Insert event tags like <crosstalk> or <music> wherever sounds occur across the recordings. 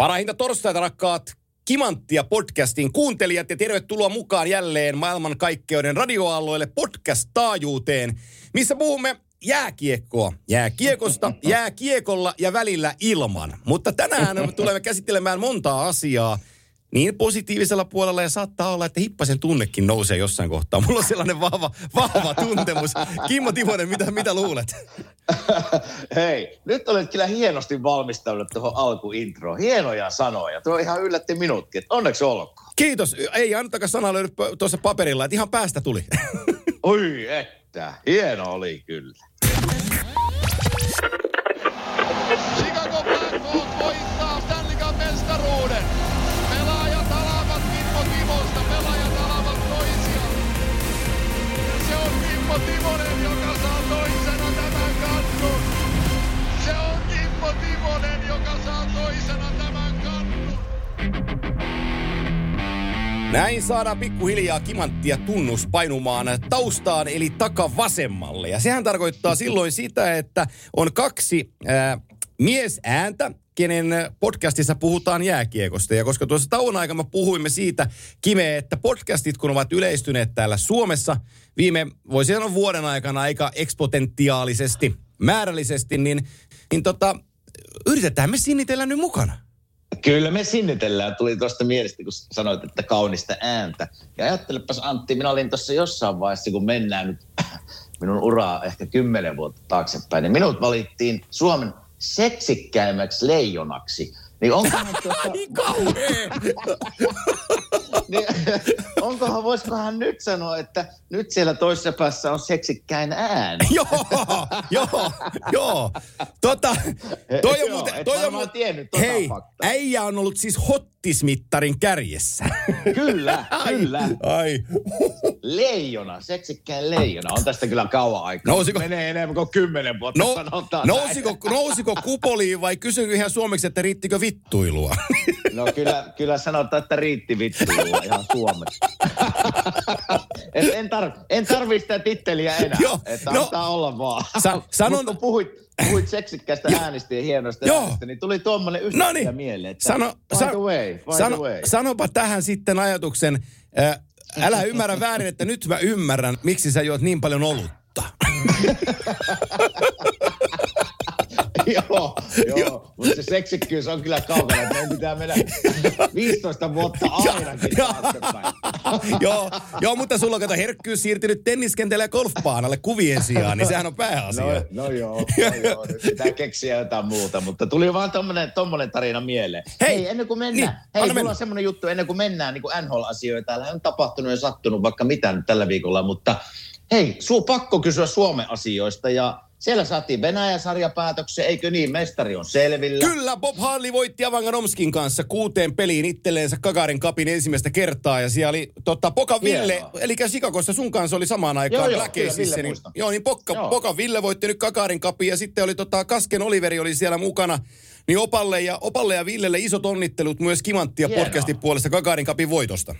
Parahinta torstaita rakkaat Kimanttia podcastin kuuntelijat ja tervetuloa mukaan jälleen maailmankaikkeuden radioaalloille podcast-taajuuteen, missä puhumme jääkiekkoa. Jääkiekosta, jääkiekolla ja välillä ilman. Mutta tänään me tulemme käsittelemään montaa asiaa niin positiivisella puolella ja saattaa olla, että hippasen tunnekin nousee jossain kohtaa. Mulla on sellainen vahva, vahva tuntemus. Kimmo Timonen, mitä, mitä luulet? Hei, nyt olet kyllä hienosti valmistanut tuohon alkuintroon. Hienoja sanoja. Tuo ihan yllätti minutkin. Onneksi olkoon. Kiitos. Ei antakaan sana löydy tuossa paperilla, että ihan päästä tuli. Oi että, hieno oli kyllä. Joka saa toisena tämän kannun. Näin saadaan pikkuhiljaa kimanttia tunnus painumaan taustaan eli takavasemmalle. Ja sehän tarkoittaa silloin sitä, että on kaksi ää, miesääntä, kenen podcastissa puhutaan jääkiekosta. Ja koska tuossa tauon aikana puhuimme siitä, Kime, että podcastit kun ovat yleistyneet täällä Suomessa viime, voisi sanoa vuoden aikana aika eksponentiaalisesti, määrällisesti, niin, niin tota, yritetään me sinnitellä nyt mukana. Kyllä me sinnitellään. Tuli tuosta mielestä, kun sanoit, että kaunista ääntä. Ja ajattelepas Antti, minä olin tuossa jossain vaiheessa, kun mennään nyt <clears throat> minun uraa ehkä kymmenen vuotta taaksepäin, niin minut valittiin Suomen seksikkäimmäksi leijonaksi. Niin onkohan, <laughs> tuossa, <laughs> Niin <laughs> onkohan, voisikohan nyt sanoa, että nyt siellä toisessa päässä on seksikkäin ääni? <laughs> joo, joo, joo. Tota, toi on muuten, toi on varmaan mu- tiennyt tota Hei, faktaa. äijä on ollut siis hottismittarin kärjessä. <laughs> Kyllä, kyllä. Ai. Leijona, seksikkäin leijona. On tästä kyllä kauan aikaa. Nousiko- Menee enemmän kuin kymmenen vuotta, No, sanotaan nousiko, nousiko kupoliin vai kysykö ihan suomeksi, että riittikö vittuilua? No kyllä, kyllä sanotaan, että riitti vittuilla ihan suomeksi. <laughs> Et en, tar, en tarvi sitä titteliä enää. Joo, että no, antaa olla vaan. sa- sanon- Mutta kun puhuit, puhuit seksikkäistä äänistä ja hienoista Joo. äänistä, niin tuli tuommoinen No yhtäkkiä niin, mieleen. Että sano, by sa- the way, by sano, the way. sanopa tähän sitten ajatuksen, äh, älä ymmärrä väärin, että nyt mä ymmärrän, miksi sä juot niin paljon olutta. <laughs> <laughs> joo, joo. mutta se seksikkyys on kyllä kaukana, että meidän pitää mennä <laughs> 15 vuotta ainakin taaksepäin. <laughs> joo, joo, mutta sulla on kato herkkyys siirtynyt tenniskentälle ja golfpaanalle kuvien sijaan, niin sehän on pääasia. No, no joo, no joo, nyt pitää keksiä jotain muuta, mutta tuli vaan tommonen, tommonen tarina mieleen. Hei, Hei, ennen kuin mennään, niin, hei, mulla mennä. on semmoinen juttu, ennen kuin mennään niin kuin NHL-asioita, täällä on tapahtunut ja sattunut vaikka mitä nyt tällä viikolla, mutta hei, suu pakko kysyä Suomen asioista ja siellä saatiin Venäjä-sarjapäätöksen, eikö niin, mestari on selvillä. Kyllä, Bob Harley voitti Avanganomskin kanssa kuuteen peliin itselleensä Kakarin kapin ensimmäistä kertaa. Ja siellä oli tota, Poka Ville, Hienoa. eli Chicagossa sun kanssa oli samaan aikaan Joo, joo, Black niin. Joo, niin Pokka, Joo. Poka Ville voitti nyt Kakarin kapin ja sitten oli tota, Kasken Oliveri oli siellä mukana. Niin Opalle ja, Opalle ja Villelle isot onnittelut myös Kimanttia Hienoa. podcastin puolesta Kakarin kapin voitosta.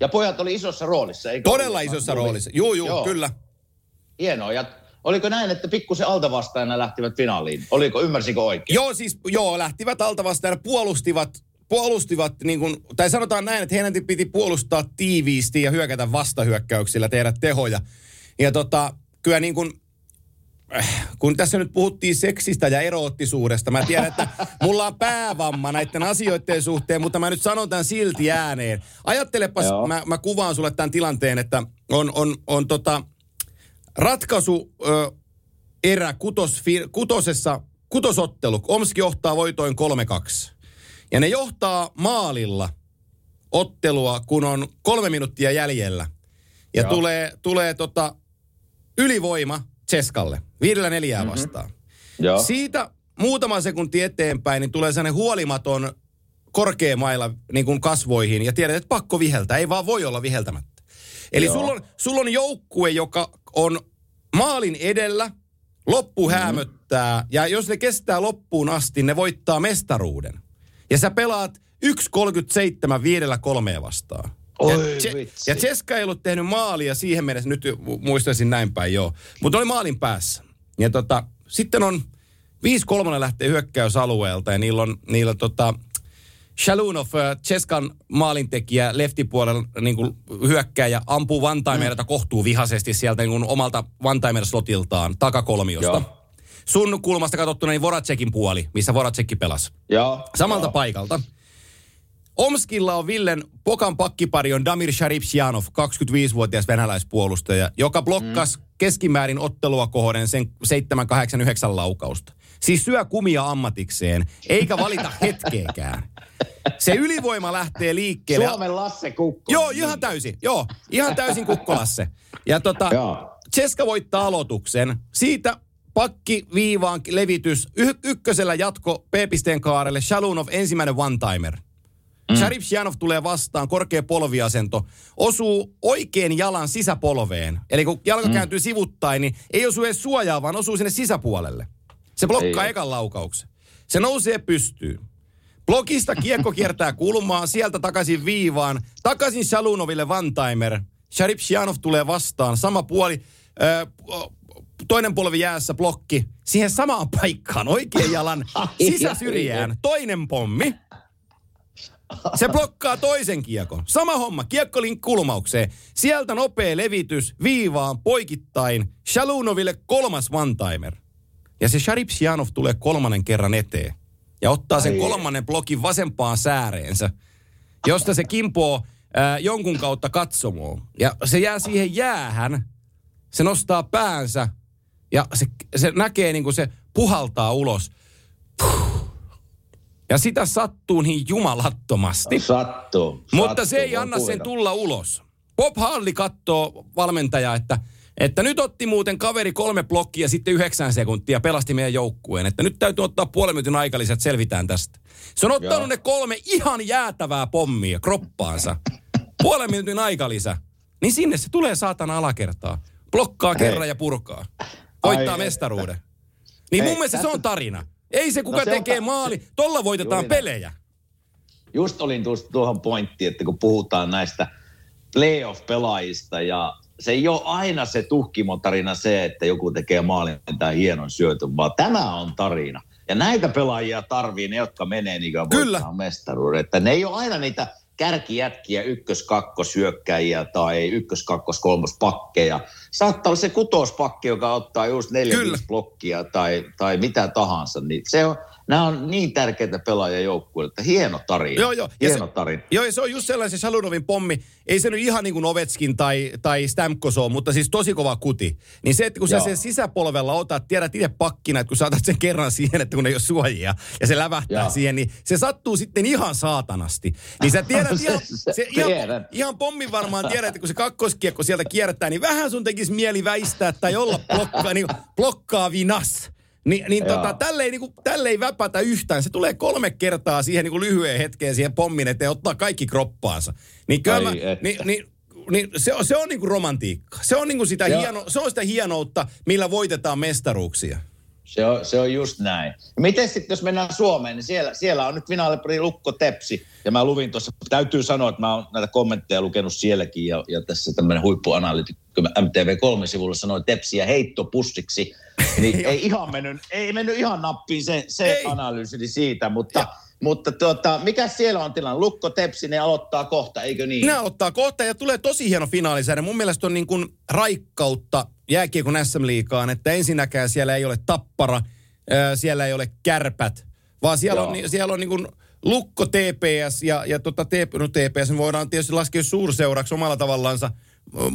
Ja pojat oli isossa roolissa, eikö Todella ollut? isossa Oli. roolissa. Juu, juu, Joo. kyllä. Hienoa. Ja oliko näin, että pikkusen altavastaajana lähtivät finaaliin? Oliko, ymmärsikö oikein? Joo, siis joo, lähtivät alta vastaan ja puolustivat, puolustivat niin kuin, tai sanotaan näin, että heidän piti puolustaa tiiviisti ja hyökätä vastahyökkäyksillä, tehdä tehoja. Ja tota, kyllä niin kuin, äh, kun tässä nyt puhuttiin seksistä ja eroottisuudesta, mä tiedän, että mulla on päävamma näiden asioiden suhteen, mutta mä nyt sanon tämän silti ääneen. Ajattelepas, Joo. mä, mä kuvaan sulle tämän tilanteen, että on, on, on tota, ratkaisu ö, erä kutos, kutosessa, kutosottelu. Omski johtaa voitoin 3-2. Ja ne johtaa maalilla ottelua, kun on kolme minuuttia jäljellä. Ja Joo. tulee, tulee tota ylivoima Cheskalle. Viidellä neljää Mhm. vastaan. Joo. Siitä muutama sekunti eteenpäin, niin tulee sellainen huolimaton korkeamailla niin kuin kasvoihin ja tiedät, että pakko viheltää. Ei vaan voi olla viheltämättä. Eli Joo. sulla on, sulla on joukkue, joka on maalin edellä, loppu Mhm. häämöttää ja jos ne kestää loppuun asti, ne voittaa mestaruuden. Ja sä pelaat 1.37 viidellä kolmea vastaan. Oi ja, Tse- vitsi. ja Cheska ei ollut tehnyt maalia siihen mennessä, nyt mu- muistaisin näin päin joo. Mutta oli maalin päässä. Ja tota, sitten on 5-3 lähtee hyökkäysalueelta ja niillä on, niillä tota, Shalunov, äh, Cheskan maalintekijä, leftipuolella niin kuin hyökkääjä, ampuu one-timerita mm. kohtuu vihaisesti sieltä niin kuin omalta one-timer-slotiltaan takakolmiosta. Joo. Sun kulmasta katsottuna niin Voracekin puoli, missä Voracekki pelasi. Joo. Samalta joo. paikalta. Omskilla on Villen pokan pakkipari on Damir Sharipsjanov, 25-vuotias venäläispuolustaja, joka blokkasi mm. keskimäärin ottelua kohden sen 7-8-9 laukausta. Siis syö kumia ammatikseen, eikä valita hetkeäkään. Se ylivoima lähtee liikkeelle. Suomen Lasse Kukko. Joo, ihan täysin. Joo, ihan täysin kukkolasse. Ja tota, Cheska voittaa aloituksen. Siitä pakki viivaan levitys. Y- ykkösellä jatko P-pisteen kaarelle. Shalunov ensimmäinen one-timer. Mm. Sharif Shanov tulee vastaan, korkea polviasento, osuu oikein jalan sisäpolveen. Eli kun jalka mm. kääntyy sivuttain, niin ei osu edes suojaa, vaan osuu sinne sisäpuolelle. Se blokkaa ei. ekan laukauksen. Se nousee pystyyn. Blokista kiekko kiertää kulmaa, sieltä takaisin viivaan, takaisin Shalunoville one-timer. Sharif Shanov tulee vastaan, sama puoli, ö, toinen polvi jäässä blokki, siihen samaan paikkaan, oikean jalan <laughs> sisäsyrjään, toinen pommi. Se blokkaa toisen kiekon. Sama homma, kiekkolin kulmaukseen. Sieltä nopea levitys, viivaan, poikittain. Shalunoville kolmas one-timer. Ja se Sharip Sianov tulee kolmannen kerran eteen. Ja ottaa sen Ai kolmannen blokin vasempaan sääreensä, josta se kimpoo ää, jonkun kautta katsomoon. Ja se jää siihen jäähän. Se nostaa päänsä ja se, se näkee niin kuin se puhaltaa ulos. Puh ja sitä sattuu niin jumalattomasti. Sattuu. Mutta se sattuu, ei anna sen tulla ulos. Bob Harley katsoo valmentaja, että, että nyt otti muuten kaveri kolme blokkia sitten yhdeksän sekuntia pelasti meidän joukkueen. Että nyt täytyy ottaa puolen minuutin aikalliset, selvitään tästä. Se on ottanut Joo. ne kolme ihan jäätävää pommia kroppaansa. Puolen minuutin aikalisä. Niin sinne se tulee saatana alakertaa. Blokkaa Hei. kerran ja purkaa. Voittaa Ai mestaruuden. Niin Hei, mun mielestä se on tarina. Ei se, kuka no se tekee on, maali. Tolla voitetaan pelejä. Just olin tuohon pointtiin, että kun puhutaan näistä playoff-pelaajista ja se ei ole aina se tuhkimotarina se, että joku tekee maalin tai hienon syötön, vaan tämä on tarina. Ja näitä pelaajia tarvii ne, jotka menee niin kuin Kyllä. mestaruuden. Että ne ei ole aina niitä kärkijätkiä, ykkös, kakkos, syökkäjiä tai ykkös, kakkos, kolmos pakkeja. Saattaa olla se kutospakki, joka ottaa just neljä, blokkia tai, tai mitä tahansa. Niin se on, nämä on niin tärkeitä pelaajia joukkueelle, että hieno tarina. Joo, joo. Hieno se, tarina. Joo, ja se on just sellainen se Shalunovin pommi. Ei se nyt ihan niin kuin Ovetskin tai, tai Stamkos ole, mutta siis tosi kova kuti. Niin se, että kun joo. sä sen sisäpolvella otat, tiedät itse pakkina, että kun sä otat sen kerran siihen, että kun ei ole suojia ja se lävähtää joo. siihen, niin se sattuu sitten ihan saatanasti. Niin sä tiedät <laughs> ihan, se, ihan, ihan pommin varmaan tiedät, että kun se kakkoskiekko sieltä kierrättää, niin vähän sun tekisi mieli väistää tai olla <laughs> blokkaa, niin blokkaavinas. Ni, niin tota, tälle, ei, niinku, tälle ei väpätä yhtään. Se tulee kolme kertaa siihen niinku lyhyen hetkeen siihen pommin eteen ottaa kaikki kroppaansa. Niin, kyllä mä, niin, niin, niin se, on, se on niinku romantiikka. Se on, niinku sitä, hieno, se on sitä hienoutta, millä voitetaan mestaruuksia. Se on, se on just näin. Miten sitten, jos mennään Suomeen, niin siellä, siellä on nyt finaalipari Lukko Tepsi. Ja mä luvin tuossa, täytyy sanoa, että mä oon näitä kommentteja lukenut sielläkin. Ja, ja tässä tämmöinen huippuanalyytikko MTV3-sivulla sanoi Tepsiä heittopussiksi. Niin ei ihan mennyt, ei mennyt ihan nappiin se, se analyysi siitä, mutta... Ja mutta tuota, mikä siellä on tilanne? Lukko Tepsi, ne aloittaa kohta, eikö niin? Ne aloittaa kohta ja tulee tosi hieno finaalisäädä. Mun mielestä on niin kuin raikkautta jääkiekon SM-liikaan, että ensinnäkään siellä ei ole tappara, siellä ei ole kärpät, vaan siellä Joo. on, siellä on niin kuin Lukko TPS ja, ja tota, TP, no TPS voidaan tietysti laskea suurseuraksi omalla tavallaansa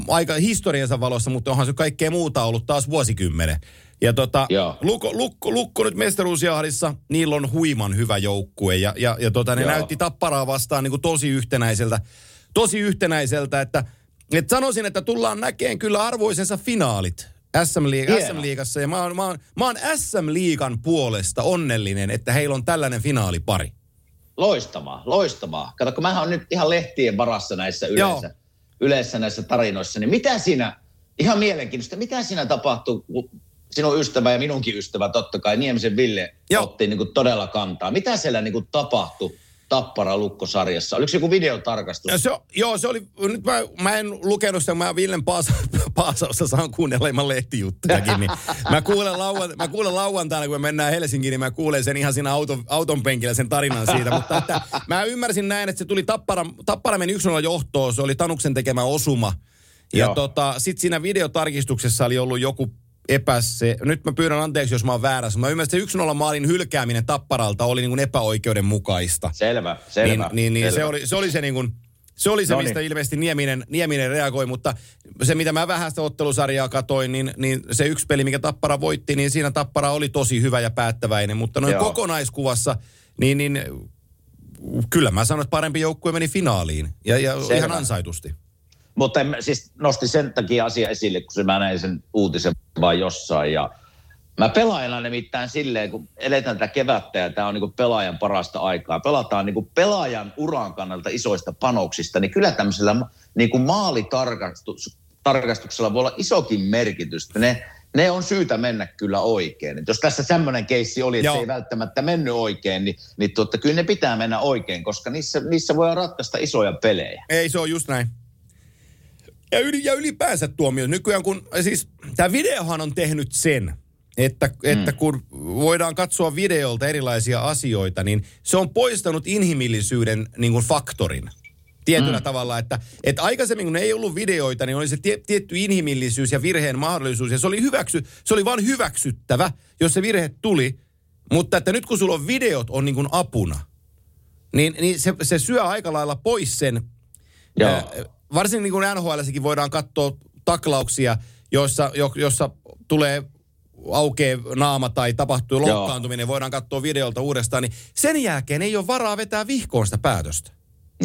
aika historiansa valossa, mutta onhan se kaikkea muuta ollut taas vuosikymmenen. Ja tota, Lukko, Lukko, Lukko nyt mestaruusjahdissa, niillä on huiman hyvä joukkue ja, ja, ja tota, ne Joo. näytti tapparaa vastaan niin kuin tosi yhtenäiseltä, tosi yhtenäiseltä, että et sanoisin, että tullaan näkeen kyllä arvoisensa finaalit SM-liiga, SM-liigassa. Ja mä oon, mä, oon, mä oon SM-liigan puolesta onnellinen, että heillä on tällainen finaalipari. Loistavaa, loistavaa. Kato, kun mä oon nyt ihan lehtien varassa näissä yleensä, yleensä näissä tarinoissa, niin mitä siinä, ihan mielenkiintoista, mitä siinä tapahtuu, kun sinun ystävä ja minunkin ystävä totta kai, Niemisen Ville, Joo. otti niin kuin todella kantaa. Mitä siellä niin kuin tapahtui? Tappara Lukkosarjassa. Oliko se joku videotarkastus? Ja se, joo, se oli, nyt mä, mä en lukenut sitä, mä Villen Paasa, <laughs> Paasausta saan kuunnella ilman lehtijuttujakin, niin mä kuulen, lauan, mä kuulen lauantaina, kun me mennään Helsinkiin, niin mä kuulen sen ihan siinä auton, auton penkillä sen tarinan siitä, mutta että, mä ymmärsin näin, että se tuli Tappara, Tappara meni yksin johtoon, se oli Tanuksen tekemä osuma, ja Joo. tota, sitten siinä videotarkistuksessa oli ollut joku epäse... Nyt mä pyydän anteeksi, jos mä oon väärässä. Mä ymmärrän, että se 1-0 maalin hylkääminen Tapparalta oli niin kuin epäoikeudenmukaista. Selvä, selvä. Niin, niin, niin selvä. Se, oli, se oli se niin kuin, se oli se, Noniin. mistä ilmeisesti Nieminen, Nieminen reagoi, mutta se, mitä mä vähän sitä ottelusarjaa katoin, niin, niin se yksi peli, mikä Tappara voitti, niin siinä Tappara oli tosi hyvä ja päättäväinen, mutta noin Joo. kokonaiskuvassa, niin, niin kyllä mä sanon, että parempi joukkue meni finaaliin ja, ja Selvä. ihan ansaitusti. Mutta en, siis nosti sen takia asia esille, kun mä näin sen uutisen vaan jossain. Ja mä pelaajana nimittäin silleen, kun eletään tätä kevättä ja tämä on niinku pelaajan parasta aikaa. Pelataan niinku pelaajan uran kannalta isoista panoksista, niin kyllä tämmöisellä niinku maalitarkastuksella voi olla isokin merkitys. Ne, ne on syytä mennä kyllä oikein. Et jos tässä semmoinen keissi oli, että Joo. se ei välttämättä mennyt oikein, niin, niin tuota, kyllä ne pitää mennä oikein, koska niissä, niissä voi ratkaista isoja pelejä. Ei, se on just näin. Ja, yli, ja ylipäänsä tuomio. Nykyään kun, siis tämä videohan on tehnyt sen, että, että kun voidaan katsoa videolta erilaisia asioita, niin se on poistanut inhimillisyyden niin kuin faktorin. Tietyllä mm. tavalla, että, että aikaisemmin kun ei ollut videoita, niin oli se tie, tietty inhimillisyys ja virheen mahdollisuus. Ja se oli, hyväksy, se oli vain hyväksyttävä, jos se virhe tuli. Mutta että nyt kun sulla on videot on niin kuin apuna, niin, niin se, se syö aika lailla pois sen Joo. Ää, varsinkin niin kuin NHLssäkin voidaan katsoa taklauksia, joissa, jo, jossa tulee aukee naama tai tapahtuu Joo. loukkaantuminen, voidaan katsoa videolta uudestaan, niin sen jälkeen ei ole varaa vetää vihkoon sitä päätöstä.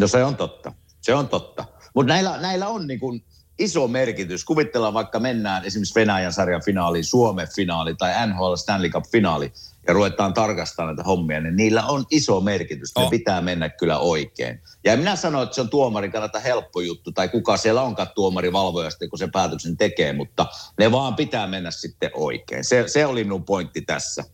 No se on totta. Se on totta. Mutta näillä, näillä on niin kuin iso merkitys. Kuvitellaan vaikka mennään esimerkiksi Venäjän sarjan finaaliin, Suomen finaali tai NHL Stanley Cup finaali ja ruvetaan tarkastamaan näitä hommia, niin niillä on iso merkitys. Ne Oh. pitää mennä kyllä oikein. Ja minä sano, että se on tuomarin kannalta helppo juttu, tai kuka siellä onkaan tuomari valvoja sitten, kun se päätöksen tekee, mutta ne vaan pitää mennä sitten oikein. Se, se oli minun pointti tässä.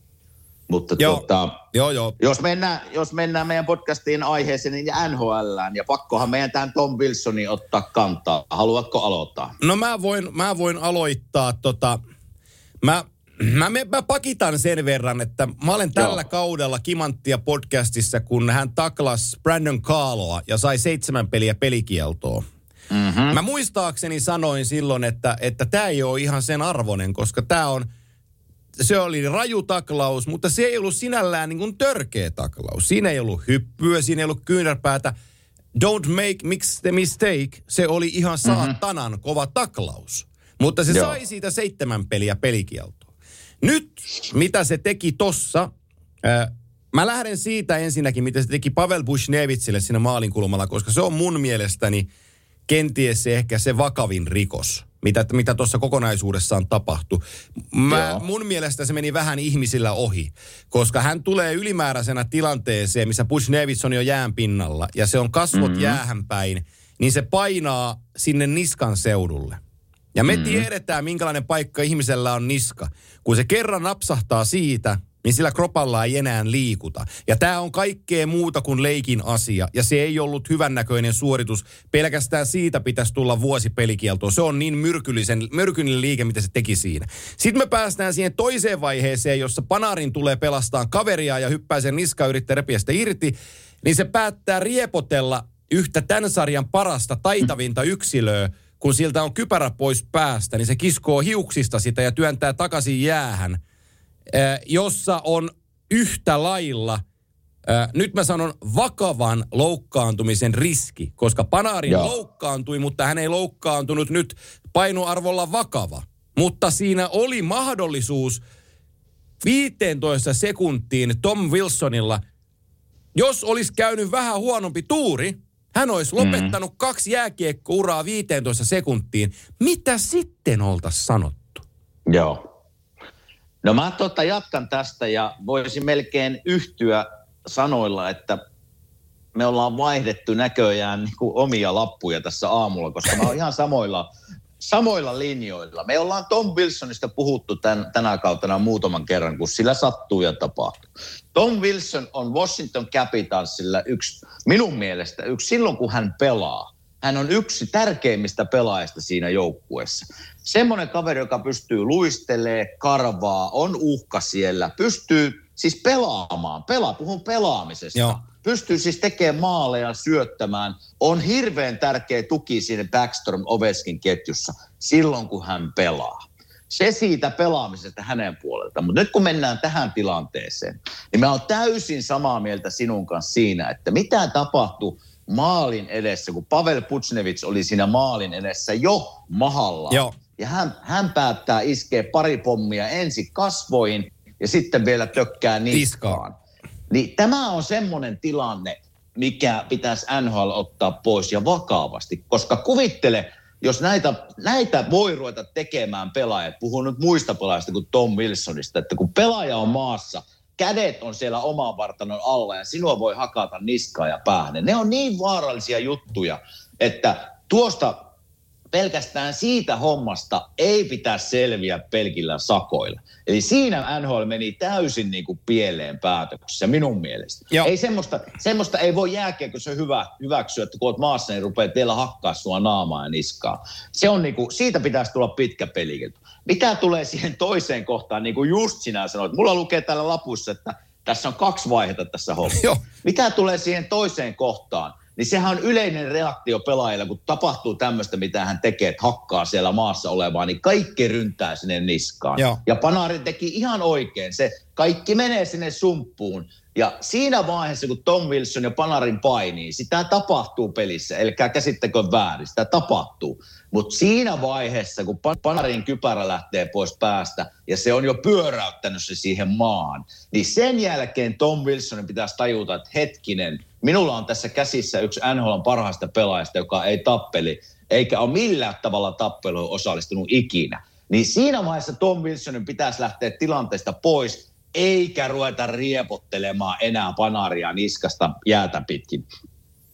Mutta Joo. tota, Joo, joo. jos mennään, jos mennään meidän podcastiin aiheeseen niin ja NHLään, ja pakkohan meidän tämän Tom Wilsonin ottaa kantaa. Haluatko aloittaa? No mä voin, mä voin aloittaa tota, mä, mä, mä, mä pakitan sen verran, että mä olen tällä Joo. kaudella Kimanttia podcastissa, kun hän taklas Brandon Carloa ja sai seitsemän peliä pelikieltoa. Mm-hmm. Mä muistaakseni sanoin silloin, että että tämä ei ole ihan sen arvoinen, koska tämä on, se oli raju taklaus, mutta se ei ollut sinällään niin kuin törkeä taklaus. Siinä ei ollut hyppyä, siinä ei ollut kyynärpäätä. Don't make mix the mistake. Se oli ihan saatanan mm-hmm. kova taklaus. Mutta se Joo. sai siitä seitsemän peliä pelikieltoa. Nyt, mitä se teki tossa, äh, mä lähden siitä ensinnäkin, mitä se teki Pavel Bushnevitsille siinä maalinkulmalla, koska se on mun mielestäni kenties se ehkä se vakavin rikos, mitä mitä tuossa kokonaisuudessaan tapahtui. Mä, Joo. mun mielestä se meni vähän ihmisillä ohi, koska hän tulee ylimääräisenä tilanteeseen, missä Bushnevits on jo jään pinnalla ja se on kasvot mm-hmm. jäähän päin, niin se painaa sinne niskan seudulle. Ja me mm. tiedetään, minkälainen paikka ihmisellä on niska. Kun se kerran napsahtaa siitä, niin sillä kropalla ei enää liikuta. Ja tämä on kaikkea muuta kuin leikin asia. Ja se ei ollut hyvännäköinen suoritus. Pelkästään siitä pitäisi tulla vuosi pelikieltoa. Se on niin myrkyllisen, myrkyllinen liike, mitä se teki siinä. Sitten me päästään siihen toiseen vaiheeseen, jossa Panarin tulee pelastaa kaveria ja hyppää sen niska yrittää repiä sitä irti. Niin se päättää riepotella yhtä tämän sarjan parasta, taitavinta yksilöä, kun siltä on kypärä pois päästä, niin se kiskoo hiuksista sitä ja työntää takaisin jäähän, äh, jossa on yhtä lailla, äh, nyt mä sanon vakavan loukkaantumisen riski, koska Panarin Joo. loukkaantui, mutta hän ei loukkaantunut nyt painoarvolla vakava. Mutta siinä oli mahdollisuus 15 sekuntiin Tom Wilsonilla, jos olisi käynyt vähän huonompi tuuri, hän olisi lopettanut mm. kaksi jääkiekkouraa 15 sekuntiin. Mitä sitten oltaisiin sanottu? Joo. No mä tota jatkan tästä ja voisin melkein yhtyä sanoilla, että me ollaan vaihdettu näköjään niin kuin omia lappuja tässä aamulla, koska mä oon ihan samoilla samoilla linjoilla. Me ollaan Tom Wilsonista puhuttu tän, tänä kautena muutaman kerran, kun sillä sattuu ja tapahtuu. Tom Wilson on Washington Capitalsilla yksi, minun mielestä yksi silloin, kun hän pelaa. Hän on yksi tärkeimmistä pelaajista siinä joukkueessa. Semmoinen kaveri, joka pystyy luistelee, karvaa, on uhka siellä, pystyy siis pelaamaan. Pelaa, puhun pelaamisesta. Joo. Pystyy siis tekemään maaleja, syöttämään. On hirveän tärkeä tuki siinä Backstrom Oveskin ketjussa silloin, kun hän pelaa. Se siitä pelaamisesta hänen puolelta. Mutta nyt kun mennään tähän tilanteeseen, niin mä oon täysin samaa mieltä sinun kanssa siinä, että mitä tapahtui maalin edessä, kun Pavel Putsnevits oli siinä maalin edessä jo mahalla. Joo. Ja hän, hän päättää iskeä pari pommia ensin kasvoihin ja sitten vielä tökkää niskaan. Niin tämä on semmoinen tilanne, mikä pitäisi NHL ottaa pois ja vakavasti, koska kuvittele, jos näitä, näitä voi ruveta tekemään pelaajat, puhun nyt muista pelaajista kuin Tom Wilsonista, että kun pelaaja on maassa, kädet on siellä oman vartanon alla ja sinua voi hakata niskaa ja päähän. Ne on niin vaarallisia juttuja, että tuosta pelkästään siitä hommasta ei pitäisi selviä pelkillä sakoilla. Eli siinä NHL meni täysin niin kuin pieleen päätöksessä minun mielestä. Joo. Ei semmoista, semmoista ei voi jääkiekossa hyvä, hyväksyä, että kun olet maassa, niin rupeaa teillä hakkaa sua naamaa ja niskaa. Se on niin kuin, siitä pitäisi tulla pitkä pelikenttä. Mitä tulee siihen toiseen kohtaan, niin kuin just sinä sanoit, mulla lukee täällä lapussa, että tässä on kaksi vaihetta tässä hommassa. Mitä tulee siihen toiseen kohtaan, niin sehän on yleinen reaktio pelaajilla, kun tapahtuu tämmöistä, mitä hän tekee, että hakkaa siellä maassa olevaa, niin kaikki ryntää sinne niskaan. Joo. Ja Panari teki ihan oikein. Se kaikki menee sinne sumppuun. Ja siinä vaiheessa, kun Tom Wilson ja Panarin painii, sitä tapahtuu pelissä. Eli käsittäkö väärin, sitä tapahtuu. Mutta siinä vaiheessa, kun Pan- Panarin kypärä lähtee pois päästä ja se on jo pyöräyttänyt se siihen maan, niin sen jälkeen Tom Wilsonin pitäisi tajuta, että hetkinen, minulla on tässä käsissä yksi NHLn parhaista pelaajista, joka ei tappeli, eikä ole millään tavalla tappeluun osallistunut ikinä. Niin siinä vaiheessa Tom Wilsonin pitäisi lähteä tilanteesta pois, eikä ruveta riepottelemaan enää panaria niskasta jäätä pitkin.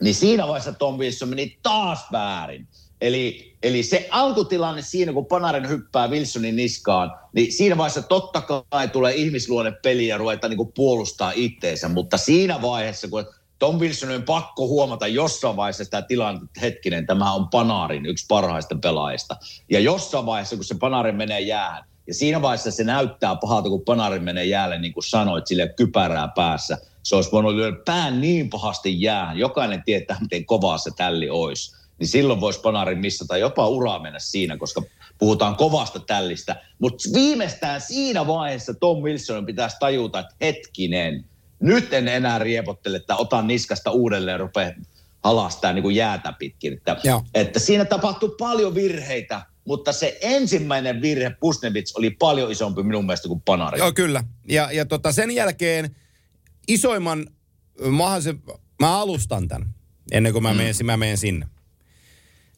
Niin siinä vaiheessa Tom Wilson meni taas väärin. Eli, eli se alkutilanne siinä, kun Panarin hyppää Wilsonin niskaan, niin siinä vaiheessa totta kai tulee ihmisluonne peli ja ruvetaan niin puolustaa itteensä. Mutta siinä vaiheessa, kun Tom Wilson on pakko huomata jossain vaiheessa sitä tilannetta, että hetkinen, tämä on Panarin yksi parhaista pelaajista. Ja jossain vaiheessa, kun se Panarin menee jäähän, ja siinä vaiheessa se näyttää pahalta, kun Panarin menee jäälle, niin kuin sanoit, sille kypärää päässä. Se olisi voinut lyödä pään niin pahasti jäähän. Jokainen tietää, miten kovaa se tälli olisi. Niin silloin voisi Panarin missata jopa uraa mennä siinä, koska puhutaan kovasta tällistä. Mutta viimeistään siinä vaiheessa Tom Wilson pitäisi tajuta, että hetkinen, nyt en enää riepottele, että otan niskasta uudelleen ja rupea halastaa niin kuin jäätä pitkin. Että, Joo. että siinä tapahtui paljon virheitä, mutta se ensimmäinen virhe Pusnevits oli paljon isompi minun mielestä kuin Panari. Joo, kyllä. Ja, ja tota, sen jälkeen isoimman mahdollisen, mä alustan tämän, ennen kuin mä, mm. menen, mä menen sinne.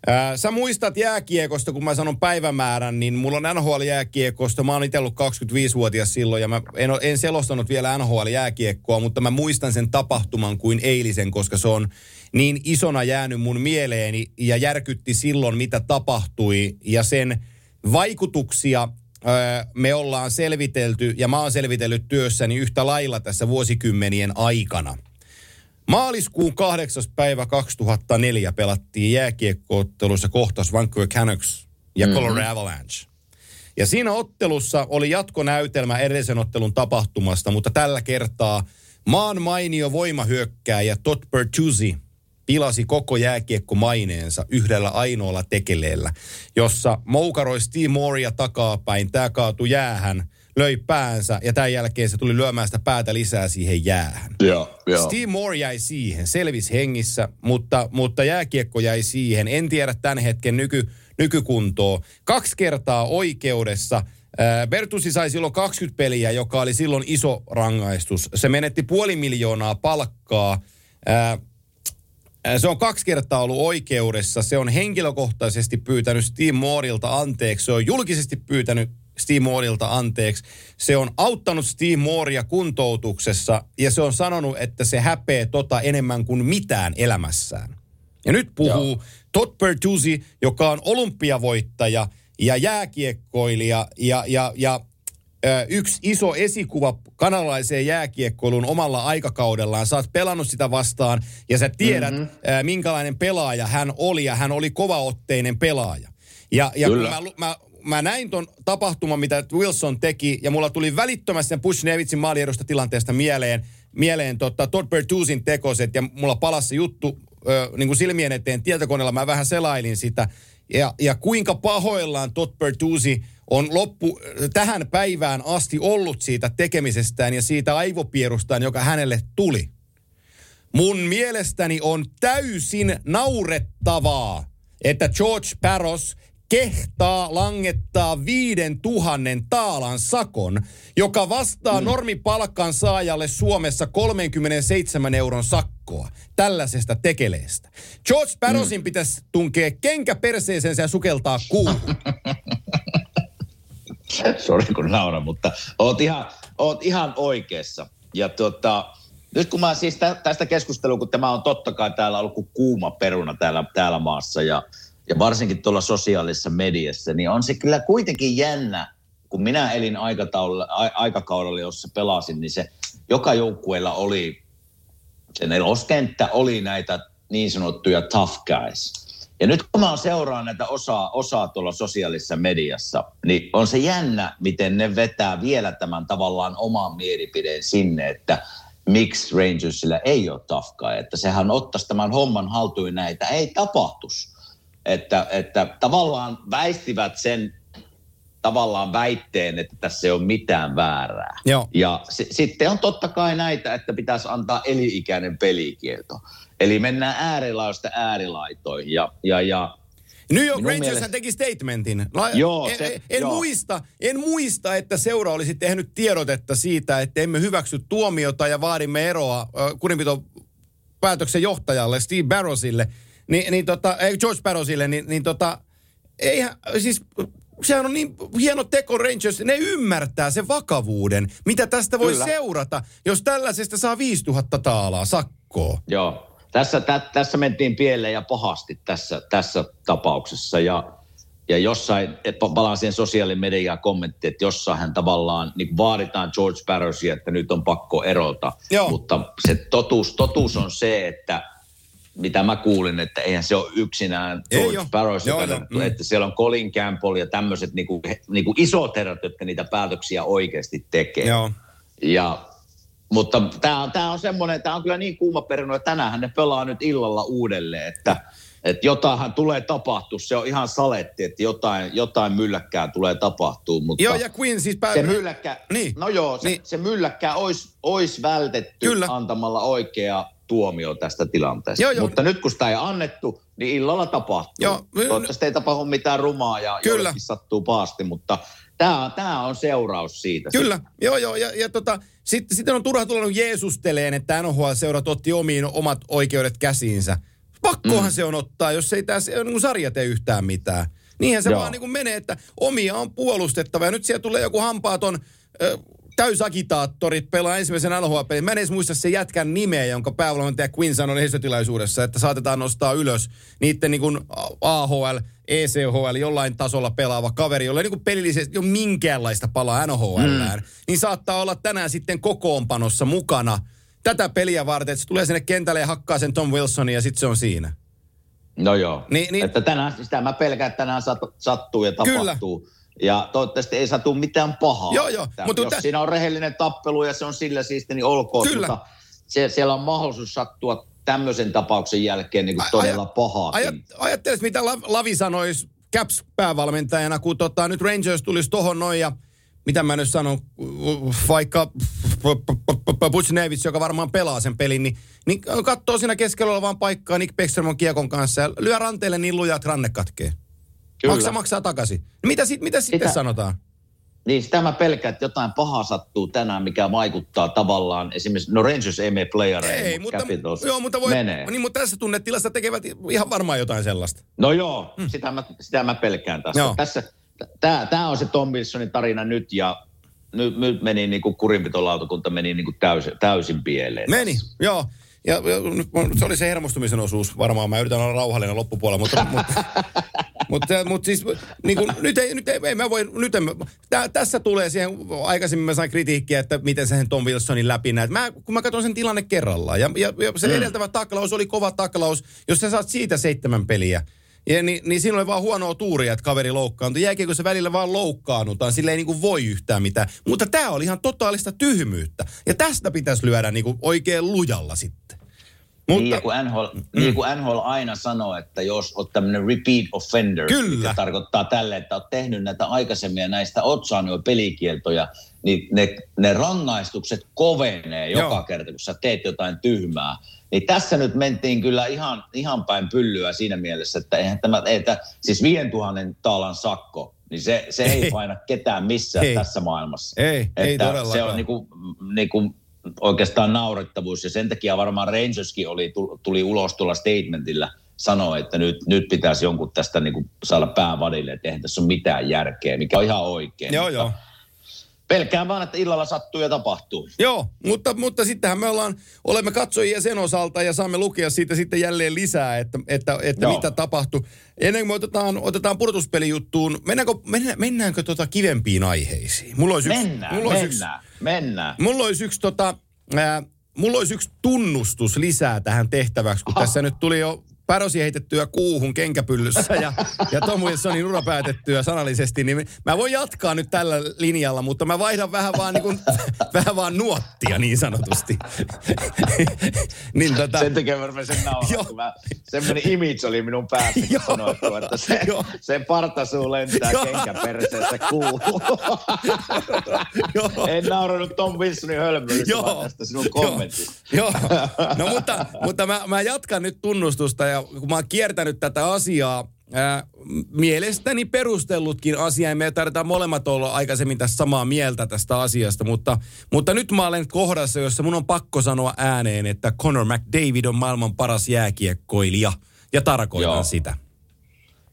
Ää, sä muistat jääkiekosta, kun mä sanon päivämäärän, niin mulla on NHL-jääkiekosta. Mä oon itse ollut 25-vuotias silloin ja mä en, en selostanut vielä NHL-jääkiekkoa, mutta mä muistan sen tapahtuman kuin eilisen, koska se on niin isona jäänyt mun mieleeni ja järkytti silloin, mitä tapahtui ja sen vaikutuksia me ollaan selvitelty ja mä oon selvitellyt työssäni yhtä lailla tässä vuosikymmenien aikana. Maaliskuun 8. päivä 2004 pelattiin jääkiekkoottelussa kohtaus Vancouver Canucks ja Colorado mm-hmm. Avalanche. Ja siinä ottelussa oli jatkonäytelmä edellisen ottelun tapahtumasta, mutta tällä kertaa maan mainio voimahyökkääjä Todd Bertuzzi pilasi koko jääkiekkomaineensa yhdellä ainoalla tekeleellä, jossa moukaroi Steve Moorea takapäin, tämä kaatui jäähän, löi päänsä ja tämän jälkeen se tuli lyömään sitä päätä lisää siihen jäähän. Joo, joo. Steve Moore jäi siihen, selvisi hengissä, mutta, mutta jääkiekko jäi siihen. En tiedä tämän hetken nyky, nykykuntoa. Kaksi kertaa oikeudessa. Ää, Bertusi sai silloin 20 peliä, joka oli silloin iso rangaistus. Se menetti puoli miljoonaa palkkaa. Ää, ää, se on kaksi kertaa ollut oikeudessa. Se on henkilökohtaisesti pyytänyt Steve Mooreilta anteeksi. Se on julkisesti pyytänyt Steve Mooreilta anteeksi. Se on auttanut Steve Moorea kuntoutuksessa ja se on sanonut, että se häpee tota enemmän kuin mitään elämässään. Ja nyt puhuu Joo. Todd Bertuzzi, joka on olympiavoittaja ja jääkiekkoilija ja, ja, ja ö, yksi iso esikuva kanalaiseen jääkiekkoiluun omalla aikakaudellaan. Sä oot pelannut sitä vastaan ja sä tiedät, mm-hmm. ö, minkälainen pelaaja hän oli ja hän oli kovaotteinen pelaaja. Ja, ja kun mä, mä, mä näin ton tapahtuman, mitä Wilson teki, ja mulla tuli välittömästi sen Bush Nevitsin maaliedosta tilanteesta mieleen, mieleen tota, Todd Bertuzin tekoset, ja mulla palasi juttu ö, niin kuin silmien eteen tietokoneella, mä vähän selailin sitä, ja, ja kuinka pahoillaan Todd Bertuzzi on loppu tähän päivään asti ollut siitä tekemisestään ja siitä aivopierustaan, joka hänelle tuli. Mun mielestäni on täysin naurettavaa, että George Paros kehtaa langettaa viiden tuhannen taalan sakon, joka vastaa mm. normipalkan saajalle Suomessa 37 euron sakkoa tällaisesta tekeleestä. George Barrosin mm. pitäisi tunkea kenkä perseeseen ja sukeltaa kuuhun. <laughs> Sori kun naura, mutta oot ihan, oot ihan oikeassa. Ja tuota, nyt kun mä siis tästä keskustelua, kun tämä on totta kai täällä ollut kuin kuuma peruna täällä, täällä maassa ja – ja varsinkin tuolla sosiaalisessa mediassa, niin on se kyllä kuitenkin jännä, kun minä elin aikakaudella, jossa pelasin, niin se joka joukkueella oli, se neloskenttä oli näitä niin sanottuja tough guys. Ja nyt kun mä seuraan näitä osaa, osaa tuolla sosiaalisessa mediassa, niin on se jännä, miten ne vetää vielä tämän tavallaan oman mielipideen sinne, että miksi Rangersillä ei ole tough guy, että sehän ottaisi tämän homman haltuun näitä, ei tapahtus että, että tavallaan väistivät sen tavallaan väitteen, että tässä ei ole mitään väärää. Joo. Ja s- sitten on totta kai näitä, että pitäisi antaa elinikäinen pelikielto. Eli mennään äärilaista äärilaitoihin. Ja, ja, ja New York Rangers mielestä... teki statementin. La- joo, en, se, en, joo. Muista, en muista, että seura olisi tehnyt tiedotetta siitä, että emme hyväksy tuomiota ja vaadimme eroa äh, kurinpito päätöksen johtajalle Steve Barrosille – niin, niin tota, George Barrosille, niin, niin tota, eihän, siis sehän on niin hieno teko Rangers, ne ymmärtää sen vakavuuden, mitä tästä voi Kyllä. seurata, jos tällaisesta saa 5000 taalaa sakkoa. Joo, tässä, tä, tässä mentiin pieleen ja pahasti tässä, tässä tapauksessa ja, ja jossain, palaan siihen sosiaalimediaan kommentti, että jossain hän tavallaan niin vaaditaan George Barrosia, että nyt on pakko erota, Joo. mutta se totuus, totuus on se, että – mitä mä kuulin, että eihän se ole yksinään George Barrows, joo, joo. Mm. että siellä on Colin Campbell ja tämmöiset niinku, niinku isot herrat, jotka niitä päätöksiä oikeasti tekee. Joo. Ja, mutta tämä on, tää on semmoinen, tämä on kyllä niin kuuma perino, että tänään ne pelaa nyt illalla uudelleen, että että jotainhan tulee tapahtua. Se on ihan saletti, että jotain, jotain mylläkkää tulee tapahtua. Mutta joo, ja Queen siis päivä... Se mylläkkä, niin. no joo, se, niin. se mylläkkää olisi, olisi vältetty Kyllä. antamalla oikea tuomio tästä tilanteesta. Joo, joo. Mutta nyt kun sitä ei annettu, niin illalla tapahtuu. Joo, Toivottavasti ei tapahdu mitään rumaa ja Kyllä. sattuu paasti, mutta tämä, tämä on seuraus siitä. Kyllä, sitten. joo joo. Ja, ja tota, sitten, sitten on turha tulla Jeesusteleen, että NHL-seurat otti omiin omat oikeudet käsiinsä. Pakkohan mm. se on ottaa, jos ei tämä niin sarja tee yhtään mitään. Niinhän se Joo. vaan niin kuin menee, että omia on puolustettava. Ja nyt siellä tulee joku hampaaton täysagitaattorit pelaa ensimmäisen nhl Mä en edes muista se jätkän nimeä, jonka päävalmentaja Quinn sanoi lehdistötilaisuudessa, että saatetaan nostaa ylös niiden niin kuin AHL, ECHL jollain tasolla pelaava kaveri, jolla ei niin pelillisesti ole minkäänlaista palaa NHL, mm. niin saattaa olla tänään sitten kokoonpanossa mukana tätä peliä varten, että se tulee sinne kentälle ja hakkaa sen Tom Wilsonin ja sitten se on siinä. No joo, niin, niin, että tänään, sitä mä pelkään, että tänään sattuu ja tapahtuu. Kyllä. Ja toivottavasti ei satu mitään pahaa. Joo, joo. Mutta jos tä... siinä on rehellinen tappelu ja se on sillä siisti, niin olkoon. Kyllä. Mutta se, siellä on mahdollisuus sattua tämmöisen tapauksen jälkeen niin kuin todella pahaa. Ajat, ajattelis, mitä Lavi sanoisi Caps-päävalmentajana, kun tota, nyt Rangers tulisi tohon noin ja mitä mä nyt sanon, vaikka Butch Nevis, joka varmaan pelaa sen pelin, niin, niin katsoo siinä keskellä olevaan paikkaa Nick Beckström kiekon kanssa ja lyö ranteelle niin lujaa, että ranne katkee. Kyllä. Maksa maksaa takaisin. Mitä, sit, mitä sitä, sitten sanotaan? Niin sitä mä pelkään, että jotain pahaa sattuu tänään, mikä vaikuttaa tavallaan esimerkiksi, no Rangers ei mene playereihin, ei, mutta, Capitals joo, mutta voi, menee. Niin, mutta tässä tunnetilassa tekevät ihan varmaan jotain sellaista. No joo, hmm. sitä, mä, sitä mä pelkään tässä. Joo. tässä Tämä on se Tom Wilsonin tarina nyt ja nyt, nyt meni niin kuin kurinpitolautakunta meni niin kuin täysin, täysin pieleen. Meni, tässä. joo. ja, ja se oli se hermostumisen osuus varmaan. Mä yritän olla rauhallinen loppupuolella, mutta, mutta, <laughs> mutta, mutta siis niin kuin, nyt ei, nyt ei, ei mä voi, nyt en, tä, tässä tulee siihen, aikaisemmin mä sain kritiikkiä, että miten sen Tom Wilsonin läpi näet. Mä, kun mä katson sen tilanne kerrallaan ja, ja, ja se mm. edeltävä taklaus oli kova taklaus, jos sä saat siitä seitsemän peliä, ja niin, niin siinä oli vaan huonoa tuuria, että kaveri loukkaantui. Jääkiekö se välillä vaan loukkaannutaan, sille ei niinku voi yhtään mitään. Mutta tämä oli ihan totaalista tyhmyyttä. Ja tästä pitäisi lyödä niinku oikein lujalla sitten. Mutta, niin, kun NHL, mm. niin kuin NHL aina sanoo, että jos olet tämmöinen repeat offender, Kyllä. mikä tarkoittaa tälle, että olet tehnyt näitä aikaisemmin ja näistä oot saanut pelikieltoja, niin ne, ne rangaistukset kovenee Joo. joka kerta, kun sä teet jotain tyhmää. Niin tässä nyt mentiin kyllä ihan, ihan päin pyllyä siinä mielessä, että eihän tämä, että, siis 5000 taalan sakko, niin se, se ei, ei paina ketään missään ei. tässä maailmassa. Ei, että ei todellakaan. Se on niinku, niinku oikeastaan naurettavuus ja sen takia varmaan Rangerskin oli, tuli ulos tuolla statementilla sanoa, että nyt, nyt pitäisi jonkun tästä niinku saada pään vadille, että eihän tässä ole mitään järkeä, mikä on ihan oikein. Joo, joo. Pelkään vaan, että illalla sattuu ja tapahtuu. Joo, mutta, mutta sittenhän me ollaan, olemme katsojia sen osalta ja saamme lukea siitä sitten jälleen lisää, että, että, että mitä tapahtuu. Ennen kuin me otetaan, otetaan pudotuspelijuttuun, mennäänkö, mennään, mennäänkö tota kivempiin aiheisiin? Mulla olisi yksi, mennään, mulla olisi mennään, yksi, mennään. Mulla olisi yksi tota, ää, mulla olisi yksi tunnustus lisää tähän tehtäväksi, kun ah. tässä nyt tuli jo pärosi heitettyä kuuhun kenkäpyllyssä ja, ja Tom Wilsonin ura päätettyä sanallisesti, niin mä voin jatkaa nyt tällä linjalla, mutta mä vaihdan vähän vaan, niin kuin, <laughs> vähän vaan nuottia niin sanotusti. <laughs> niin, tota... Sen takia mä rupesin nauraa, semmoinen image oli minun päässä, kun sanottu, että se, se partasuu lentää kenkäperseessä kuuhun. en nauranut Tom Wilsonin hölmöilystä, vaan tästä sinun kommentista. Joo, no mutta, mutta mä, mä jatkan nyt tunnustusta ja ja kun mä oon kiertänyt tätä asiaa, ää, mielestäni perustellutkin asia, ja me tarvitaan molemmat olla aikaisemmin tässä samaa mieltä tästä asiasta, mutta, mutta nyt mä olen kohdassa, jossa mun on pakko sanoa ääneen, että Conor McDavid on maailman paras jääkiekkoilija, ja tarkoitan Joo. sitä.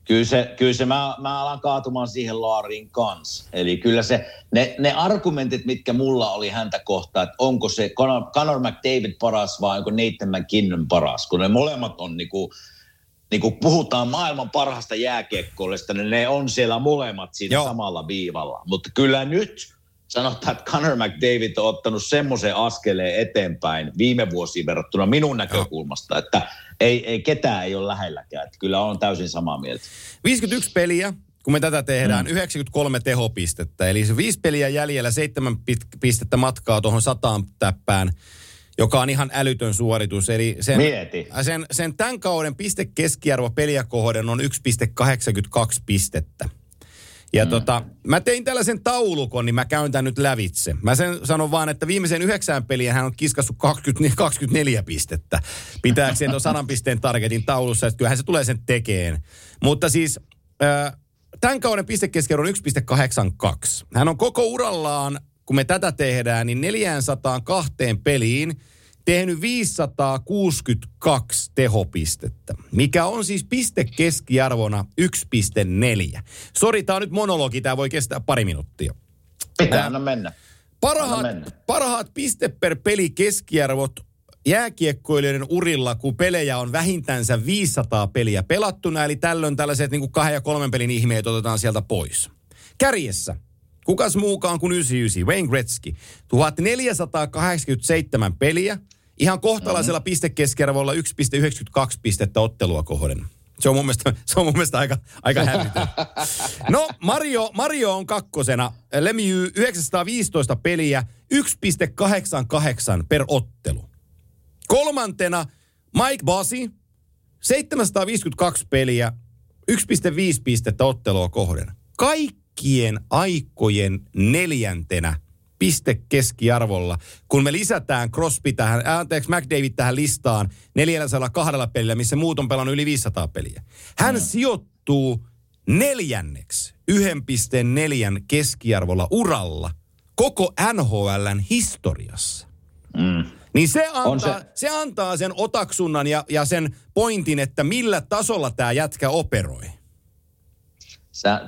Kyllä se, kyllä se mä, mä alan kaatumaan siihen Laarin kanssa. Eli kyllä se, ne, ne argumentit, mitkä mulla oli häntä kohtaan, että onko se Conor, Conor McDavid paras vai onko Nathan McKinnon paras, kun ne molemmat on niinku, niinku puhutaan maailman parhaasta jääkiekkoilesta, niin ne on siellä molemmat siinä Joo. samalla viivalla. Mutta kyllä nyt sanotaan, että Conor McDavid on ottanut semmoisen askeleen eteenpäin viime vuosiin verrattuna minun näkökulmasta, että ei, ei ketään ei ole lähelläkään. Että kyllä on täysin samaa mieltä. 51 peliä, kun me tätä tehdään, mm. 93 tehopistettä. Eli se viisi peliä jäljellä, seitsemän pistettä matkaa tuohon sataan täppään joka on ihan älytön suoritus. Eli sen, Mieti. sen, sen tämän kauden pistekeskiarvo peliä kohden on 1,82 pistettä. Ja mm. tota, mä tein tällaisen taulukon, niin mä käyn tämän nyt lävitse. Mä sen sanon vaan, että viimeisen yhdeksään peliä hän on kiskassut 20, 24 pistettä. Pitääkseen tuon sadan pisteen targetin taulussa, että kyllähän se tulee sen tekeen. Mutta siis äh, tämän kauden pistekeskiarvo on 1,82. Hän on koko urallaan, kun me tätä tehdään, niin 402 peliin – tehnyt 562 tehopistettä, mikä on siis piste keskiarvona 1,4. Sori, tämä on nyt monologi, tämä voi kestää pari minuuttia. Pitää anna mennä. Parhaat, mennä. parhaat piste per peli keskiarvot jääkiekkoilijoiden urilla, kun pelejä on vähintänsä 500 peliä pelattuna, eli tällöin tällaiset niin kuin kahden ja kolmen pelin ihmeet otetaan sieltä pois. Kärjessä Kukas muukaan kuin 99, Wayne Gretzky. 1487 peliä, Ihan kohtalaisella mm-hmm. pistekeskiarvolla 1,92 pistettä ottelua kohden. Se on mun mielestä, se on mun mielestä aika, aika hävitön. No, Mario, Mario on kakkosena. Lemieux 915 peliä, 1,88 per ottelu. Kolmantena Mike Bossy, 752 peliä, 1,5 pistettä ottelua kohden. Kaikkien aikojen neljäntenä piste keskiarvolla. Kun me lisätään Crosby tähän, anteeksi McDavid tähän listaan 402 pelillä, missä muut on pelannut yli 500 peliä. Hän mm. sijoittuu neljänneksi 1,4 keskiarvolla uralla koko NHLn historiassa. Mm. Niin se antaa, se... se antaa sen otaksunnan ja, ja sen pointin, että millä tasolla tämä jätkä operoi.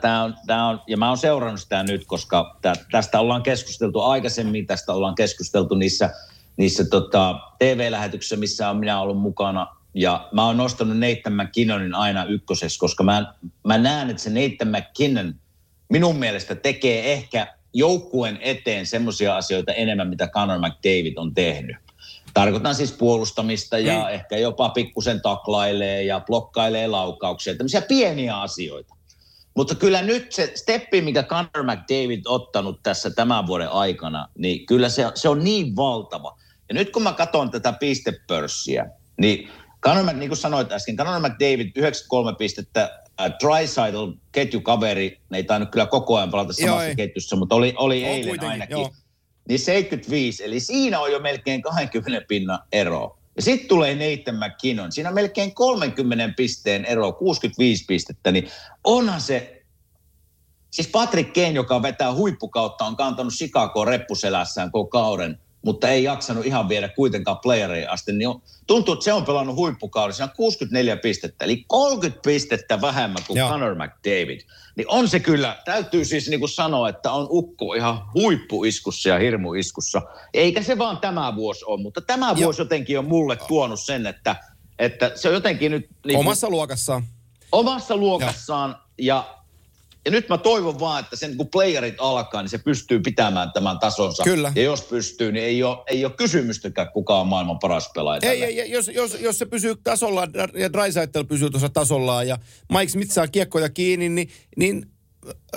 Tämä on, tämä on, ja mä oon seurannut sitä nyt, koska tä, tästä ollaan keskusteltu aikaisemmin, tästä ollaan keskusteltu niissä niissä tota, TV-lähetyksissä, missä on minä ollut mukana. Ja mä oon nostanut Nathan McKinnonin aina ykkösessä, koska mä, mä näen, että se Nathan McKinnon minun mielestä tekee ehkä joukkueen eteen semmoisia asioita enemmän, mitä Conor McDavid on tehnyt. Tarkoitan siis puolustamista ja mm. ehkä jopa pikkusen taklailee ja blokkailee laukauksia, tämmöisiä pieniä asioita. Mutta kyllä nyt se steppi, mikä Conor McDavid ottanut tässä tämän vuoden aikana, niin kyllä se, se on niin valtava. Ja nyt kun mä katson tätä pistepörssiä, niin Conor, niin kuin sanoit äsken, Conor McDavid 93 pistettä, äh, Drysidle ketjukaveri, ne ei tainnut kyllä koko ajan palata samassa joo, ketjussa, mutta oli, oli on eilen ainakin. Joo. Niin 75, eli siinä on jo melkein 20 pinnan ero. Ja sitten tulee Nathan McKinnon. Siinä on melkein 30 pisteen ero, 65 pistettä, niin onhan se... Siis Patrick Kane, joka vetää huippukautta, on kantanut Chicago reppuselässään koko kauden mutta ei jaksanut ihan viedä kuitenkaan playereihin asti, niin on, tuntuu, että se on pelannut huippukaudessa 64 pistettä, eli 30 pistettä vähemmän kuin Joo. Conor McDavid. Niin on se kyllä, täytyy siis niin kuin sanoa, että on ukko ihan huippuiskussa ja hirmuiskussa. Eikä se vaan tämä vuosi ole, mutta tämä Joo. vuosi jotenkin on mulle tuonut sen, että, että se on jotenkin nyt... Niin omassa luokassaan. Omassa luokassaan Joo. ja ja nyt mä toivon vaan, että sen kun playerit alkaa, niin se pystyy pitämään tämän tasonsa. Kyllä. Ja jos pystyy, niin ei ole, ei ole kysymystäkään, kuka on maailman paras pelaaja. Ei, ei, ei jos, jos, jos, se pysyy tasolla ja Drysaitel pysyy tuossa tasollaan ja Mike Smith saa kiekkoja kiinni, niin, niin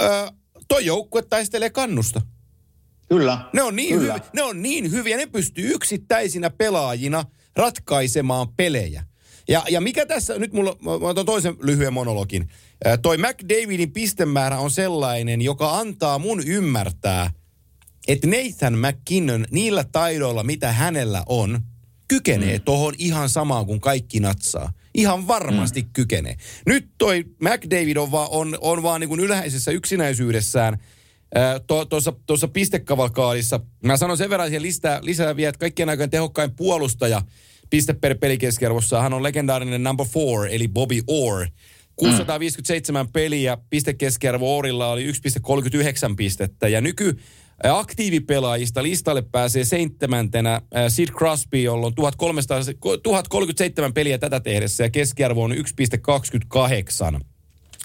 äh, toi joukkue taistelee kannusta. Kyllä. Ne on, niin Kyllä. Hyvi, ne on niin hyviä, ne pystyy yksittäisinä pelaajina ratkaisemaan pelejä. Ja, ja mikä tässä, nyt mulla, mä otan toisen lyhyen monologin. Toi McDavidin pistemäärä on sellainen, joka antaa mun ymmärtää, että Nathan McKinnon niillä taidoilla, mitä hänellä on, kykenee mm. tohon ihan samaan kuin kaikki natsaa. Ihan varmasti mm. kykenee. Nyt toi McDavid on, vaan, on, on vaan niin kuin ylhäisessä yksinäisyydessään tuossa to, pistekavalkaadissa. Mä sanon sen verran siihen lisää, lisää vielä, että kaikkien aikojen tehokkain puolustaja piste per pelikeskiarvossa. Hän on legendaarinen number four, eli Bobby Orr. 657 mm. peliä, pistekeskiarvo Orilla oli 1,39 pistettä. Ja nyky aktiivipelaajista listalle pääsee seitsemäntenä Sid Crosby, jolla on 1300, 1037 peliä tätä tehdessä ja keskiarvo on 1,28.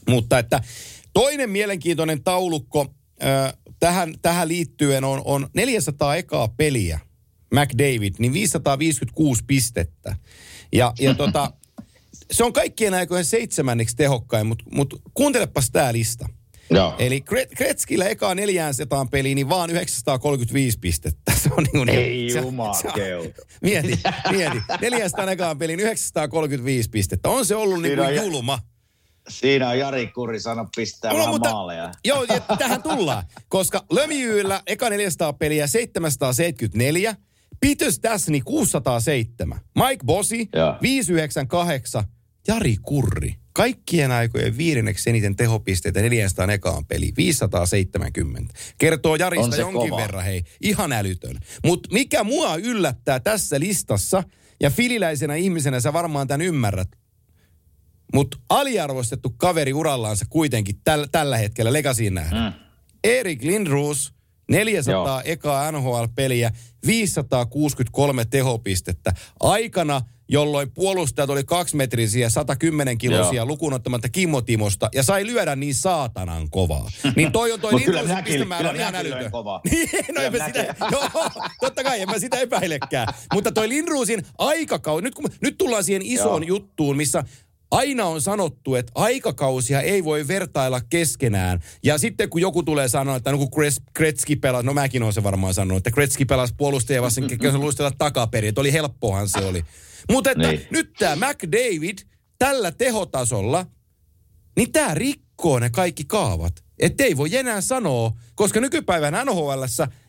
Mutta että toinen mielenkiintoinen taulukko äh, tähän, tähän liittyen on, on 400 ekaa peliä McDavid, niin 556 pistettä. Ja, ja tota, <laughs> se on kaikkien aikojen seitsemänneksi tehokkain, mutta mut kuuntelepas tämä lista. Joo. Eli Kretskillä ekaa 400 peliin, niin vaan 935 pistettä. <laughs> Se on niin kuin, Ei se, jumakeuta. Mieti, mieti. <laughs> 400 ekaan peliin, 935 pistettä. On se ollut niin kuin julma. Siinä on Jari Kuri sanonut pistää no, vähän mutta, maaleja. Joo, tähän tullaan. Koska Lömijyllä eka 400 peliä 774, Peter Stasny 607, Mike Bossi 598, Jari Kurri. Kaikkien aikojen viidenneksi eniten tehopisteitä 400 ekaan peli, 570. Kertoo Jarista jonkin kova. verran, hei, ihan älytön. Mutta mikä mua yllättää tässä listassa, ja fililäisenä ihmisenä sä varmaan tämän ymmärrät, mutta aliarvostettu kaveri urallansa kuitenkin täl, tällä hetkellä Legasiin nähden. Mm. Erik Lindroos, 400 Joo. ekaa NHL-peliä, 563 tehopistettä. Aikana, jolloin puolustajat oli kaksimetrisiä, 110 kilosia lukuun ottamatta Kimmo Timosta ja sai lyödä niin saatanan kovaa. <laughs> Niin toi on toi Lindrosin pistemäärä on ihan älytön. <laughs> Niin, no mä sitä, <laughs> joo, totta kai en mä sitä epäilekään. Mutta toi Lindruusin aikakausi, nyt, kun, nyt tullaan siihen isoon joo. juttuun, missä Aina on sanottu, että aikakausia ei voi vertailla keskenään. Ja sitten kun joku tulee sanoa, että no kun Kretski pelasi, no mäkin olen se varmaan sanonut, että Kretski pelasi puolustaja vasten, <laughs> luistella takaperin, että oli helppohan se oli. Mutta että niin. nyt tämä McDavid tällä tehotasolla, niin tämä rikkoo ne kaikki kaavat. Että ei voi enää sanoa, koska nykypäivän nhl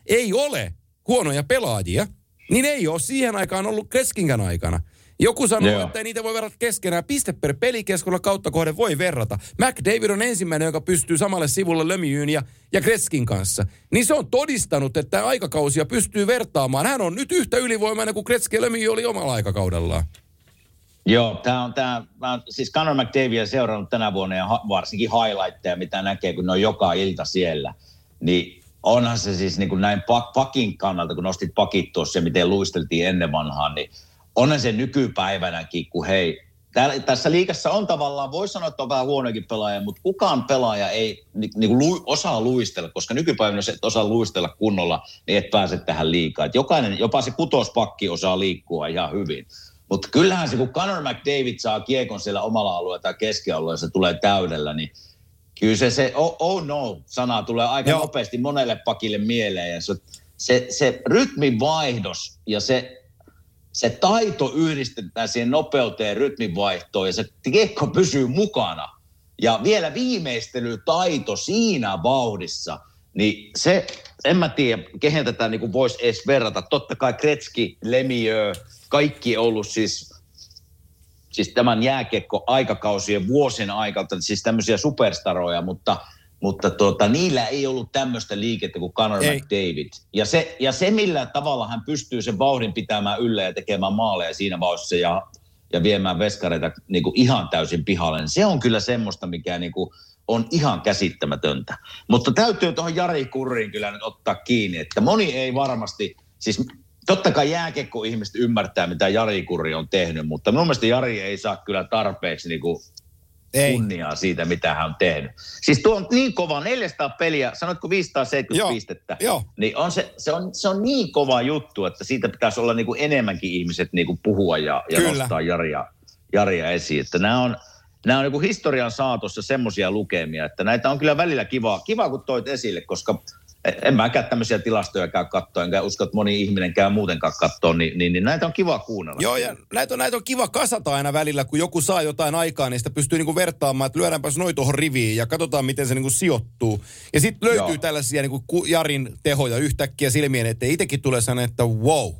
ei ole huonoja pelaajia, niin ei ole siihen aikaan ollut Kreskinkän aikana. Joku sanoo, Joo. että ei niitä voi verrata keskenään. Piste per pelikeskulla kautta kohden voi verrata. McDavid on ensimmäinen, joka pystyy samalle sivulle Lemieux ja, ja Kreskin kanssa. Niin se on todistanut, että aikakausia pystyy vertaamaan. Hän on nyt yhtä ylivoimainen kuin Kretski ja Lemieux oli omalla aikakaudellaan. Joo, tämä on tämä, mä siis Conor McDavidia seurannut tänä vuonna ja ha, varsinkin highlightteja, mitä näkee, kun ne on joka ilta siellä. Niin onhan se siis niin kuin näin pak, pakin kannalta, kun nostit pakit tuossa miten luisteltiin ennen vanhaan, niin onhan se nykypäivänäkin, kun hei, täällä, tässä liikassa on tavallaan, voi sanoa, että on vähän huonokin pelaaja, mutta kukaan pelaaja ei ni, niin kuin lu, osaa luistella, koska nykypäivänä jos et osaa luistella kunnolla, niin et pääse tähän liikaa. Et jokainen, jopa se kutospakki osaa liikkua ihan hyvin. Mutta kyllähän se, kun Conor McDavid saa kiekon siellä omalla alueella tai keskialueella, se tulee täydellä, niin kyllä se, se oh, oh no sana tulee aika Joo. nopeasti monelle pakille mieleen. Ja se, se, se rytmin vaihdos ja se, se taito yhdistetään siihen nopeuteen rytminvaihtoon ja se kiekko pysyy mukana. Ja vielä viimeistelytaito siinä vauhdissa, niin se, en mä tiedä, kehen tätä niin voisi edes verrata. Totta kai Kretski, Lemieux, kaikki ollut siis, siis tämän jääkekko aikakausien vuosien aikalta, siis tämmöisiä superstaroja, mutta, mutta tuota, niillä ei ollut tämmöistä liikettä kuin Conor ei. McDavid. Ja se, ja se, millä tavalla hän pystyy sen vauhdin pitämään yllä ja tekemään maaleja siinä vauhdissa ja, ja viemään veskareita niin kuin ihan täysin pihalle, niin se on kyllä semmoista, mikä niin kuin on ihan käsittämätöntä. Mutta täytyy tuohon Jari Kurriin kyllä nyt ottaa kiinni, että moni ei varmasti, siis totta kai jääkekko-ihmiset ymmärtää, mitä Jari Kurri on tehnyt, mutta minun mielestä Jari ei saa kyllä tarpeeksi niin kuin ei. kunniaa siitä, mitä hän on tehnyt. Siis tuo on niin kova, 400 peliä, sanoitko 570 Joo. pistettä, Joo. niin on se, se, on, se on niin kova juttu, että siitä pitäisi olla niin kuin enemmänkin ihmiset niin kuin puhua ja, ja nostaa Jaria, Jaria esiin. Että nämä on, nämä on niin kuin historian saatossa semmoisia lukemia, että näitä on kyllä välillä kiva, kiva kun toit esille, koska – en mäkään tämmöisiä tilastoja käy katsoa, enkä usko, että moni ihminen käy muutenkaan katsoa, niin, niin, niin näitä on kiva kuunnella. Joo, ja näitä on, näitä on kiva kasata aina välillä, kun joku saa jotain aikaa, niin sitä pystyy niinku vertaamaan, että lyödäänpäs noin tuohon riviin ja katsotaan, miten se niinku sijoittuu. Ja sitten löytyy Joo. tällaisia niinku Jarin tehoja yhtäkkiä silmien, että itsekin tulee sanoa, että wow.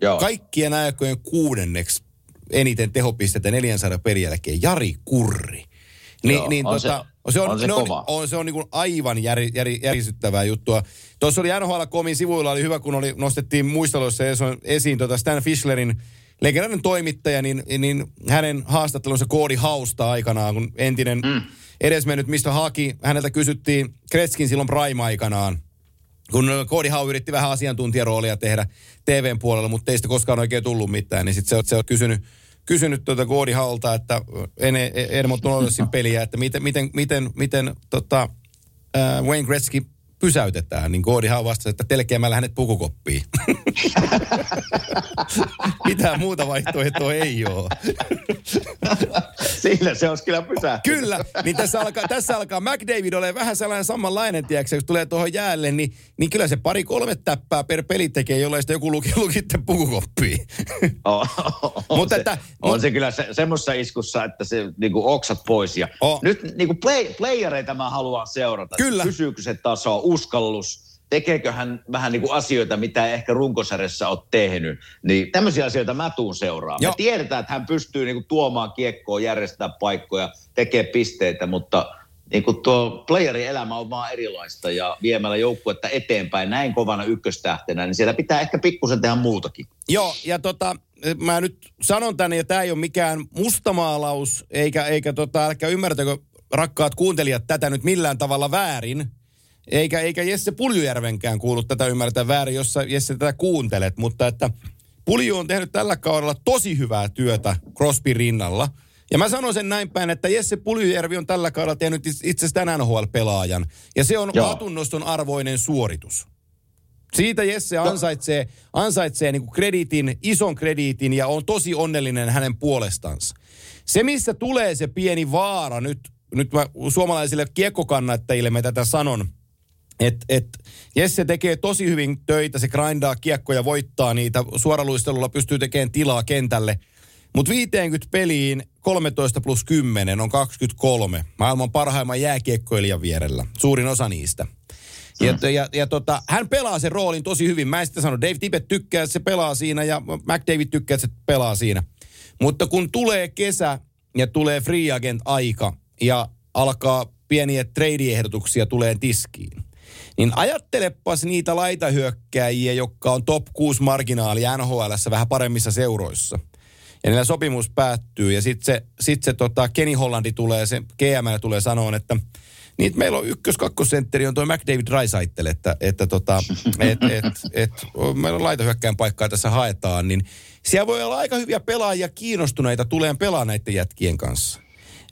Joo. Kaikkien aikojen kuudenneksi eniten tehopisteitä 400 pelin jälkeen Jari Kurri. Ni, Joo, niin, on tota, se, se on, on se, on, kova. On, se on niin kuin aivan jär, jär, järisyttävää juttua. Tuossa oli NHL Komin sivuilla oli hyvä, kun oli, nostettiin muisteluissa esiin tota Stan Fischlerin legendaarinen toimittaja, niin, niin hänen haastattelunsa Koodi Hausta aikanaan, kun entinen mm. edesmennyt mistä haki, häneltä kysyttiin Kretskin silloin Prime-aikanaan, kun Koodi Hau yritti vähän asiantuntijaroolia tehdä TVn puolella, mutta ei sitä koskaan oikein tullut mitään, niin sitten se, se on kysynyt kysynyt tuota Goodi Haulta, että en Edmont Norrisin <laughs> peliä, että miten, miten, miten, miten tota, äh, Wayne Gretzky pysäytetään, niin Goodihan vastasi, että telkeämällä hänet pukukoppiin. <laughs> Mitään muuta vaihtoehtoa ei ole. Sillä se olisi kyllä pysähtynyt. Kyllä, niin tässä alkaa, tässä alkaa McDavid ole vähän sellainen samanlainen, tiedätkö, kun tulee tuohon jäälle, niin, niin kyllä se pari kolme täppää per peli tekee, jollain sitä joku luki, lukitte pukukoppiin. Oh, <laughs> on, Mutta se, että, on se kyllä se, semmoisessa iskussa, että se niinku oksat pois. Ja oh. Nyt niinku play, playereita mä haluan seurata. Kyllä. Pysyykö se taso, uskallus, tekeekö hän vähän niin kuin asioita, mitä ehkä runkosarjassa olet tehnyt. Niin tämmöisiä asioita mä tuun seuraamaan. Me tiedetään, että hän pystyy niin kuin tuomaan kiekkoa, järjestää paikkoja, tekee pisteitä, mutta niin kuin tuo playerin elämä on vaan erilaista ja viemällä joukkuetta eteenpäin näin kovana ykköstähtenä, niin siellä pitää ehkä pikkusen tehdä muutakin. Joo, ja tota, mä nyt sanon tänne, ja tämä ei ole mikään mustamaalaus, eikä, eikä tota, älkää ymmärtäkö rakkaat kuuntelijat tätä nyt millään tavalla väärin, eikä, eikä Jesse Puljujärvenkään kuulu tätä ymmärtää väärin, jos Jesse tätä kuuntelet, mutta että Pulju on tehnyt tällä kaudella tosi hyvää työtä Crosby rinnalla. Ja mä sanon sen näin päin, että Jesse Puljujärvi on tällä kaudella tehnyt itse asiassa NHL-pelaajan. Ja se on atunnoston arvoinen suoritus. Siitä Jesse ansaitsee, ansaitsee niin kuin krediitin, ison krediitin ja on tosi onnellinen hänen puolestansa. Se, missä tulee se pieni vaara nyt, nyt mä suomalaisille kiekkokannattajille me tätä sanon – et, et Jesse tekee tosi hyvin töitä, se grindaa kiekkoja, voittaa niitä, suoraluistelulla pystyy tekemään tilaa kentälle. Mutta 50 peliin 13 plus 10 on 23. Maailman parhaimman jääkiekkoilijan vierellä, suurin osa niistä. Ja, mm. ja, ja tota, hän pelaa sen roolin tosi hyvin. Mä en sitten sano, Dave Tippett tykkää, että se pelaa siinä ja McDavid tykkää, että se pelaa siinä. Mutta kun tulee kesä ja tulee free agent aika ja alkaa pieniä trade-ehdotuksia tulee tiskiin, niin ajattelepas niitä laitahyökkääjiä, jotka on top 6 marginaali NHL vähän paremmissa seuroissa. Ja niillä sopimus päättyy ja sitten se, sit se tota Kenny Hollandi tulee, se GM tulee sanoa, että niin meillä on ykkös kakkosentteri on tuo McDavid Raisaitel, että, että tota, <laughs> et, et, et, meillä on laitohyökkäin paikkaa tässä haetaan, niin siellä voi olla aika hyviä pelaajia kiinnostuneita tuleen pelaa näiden jätkien kanssa.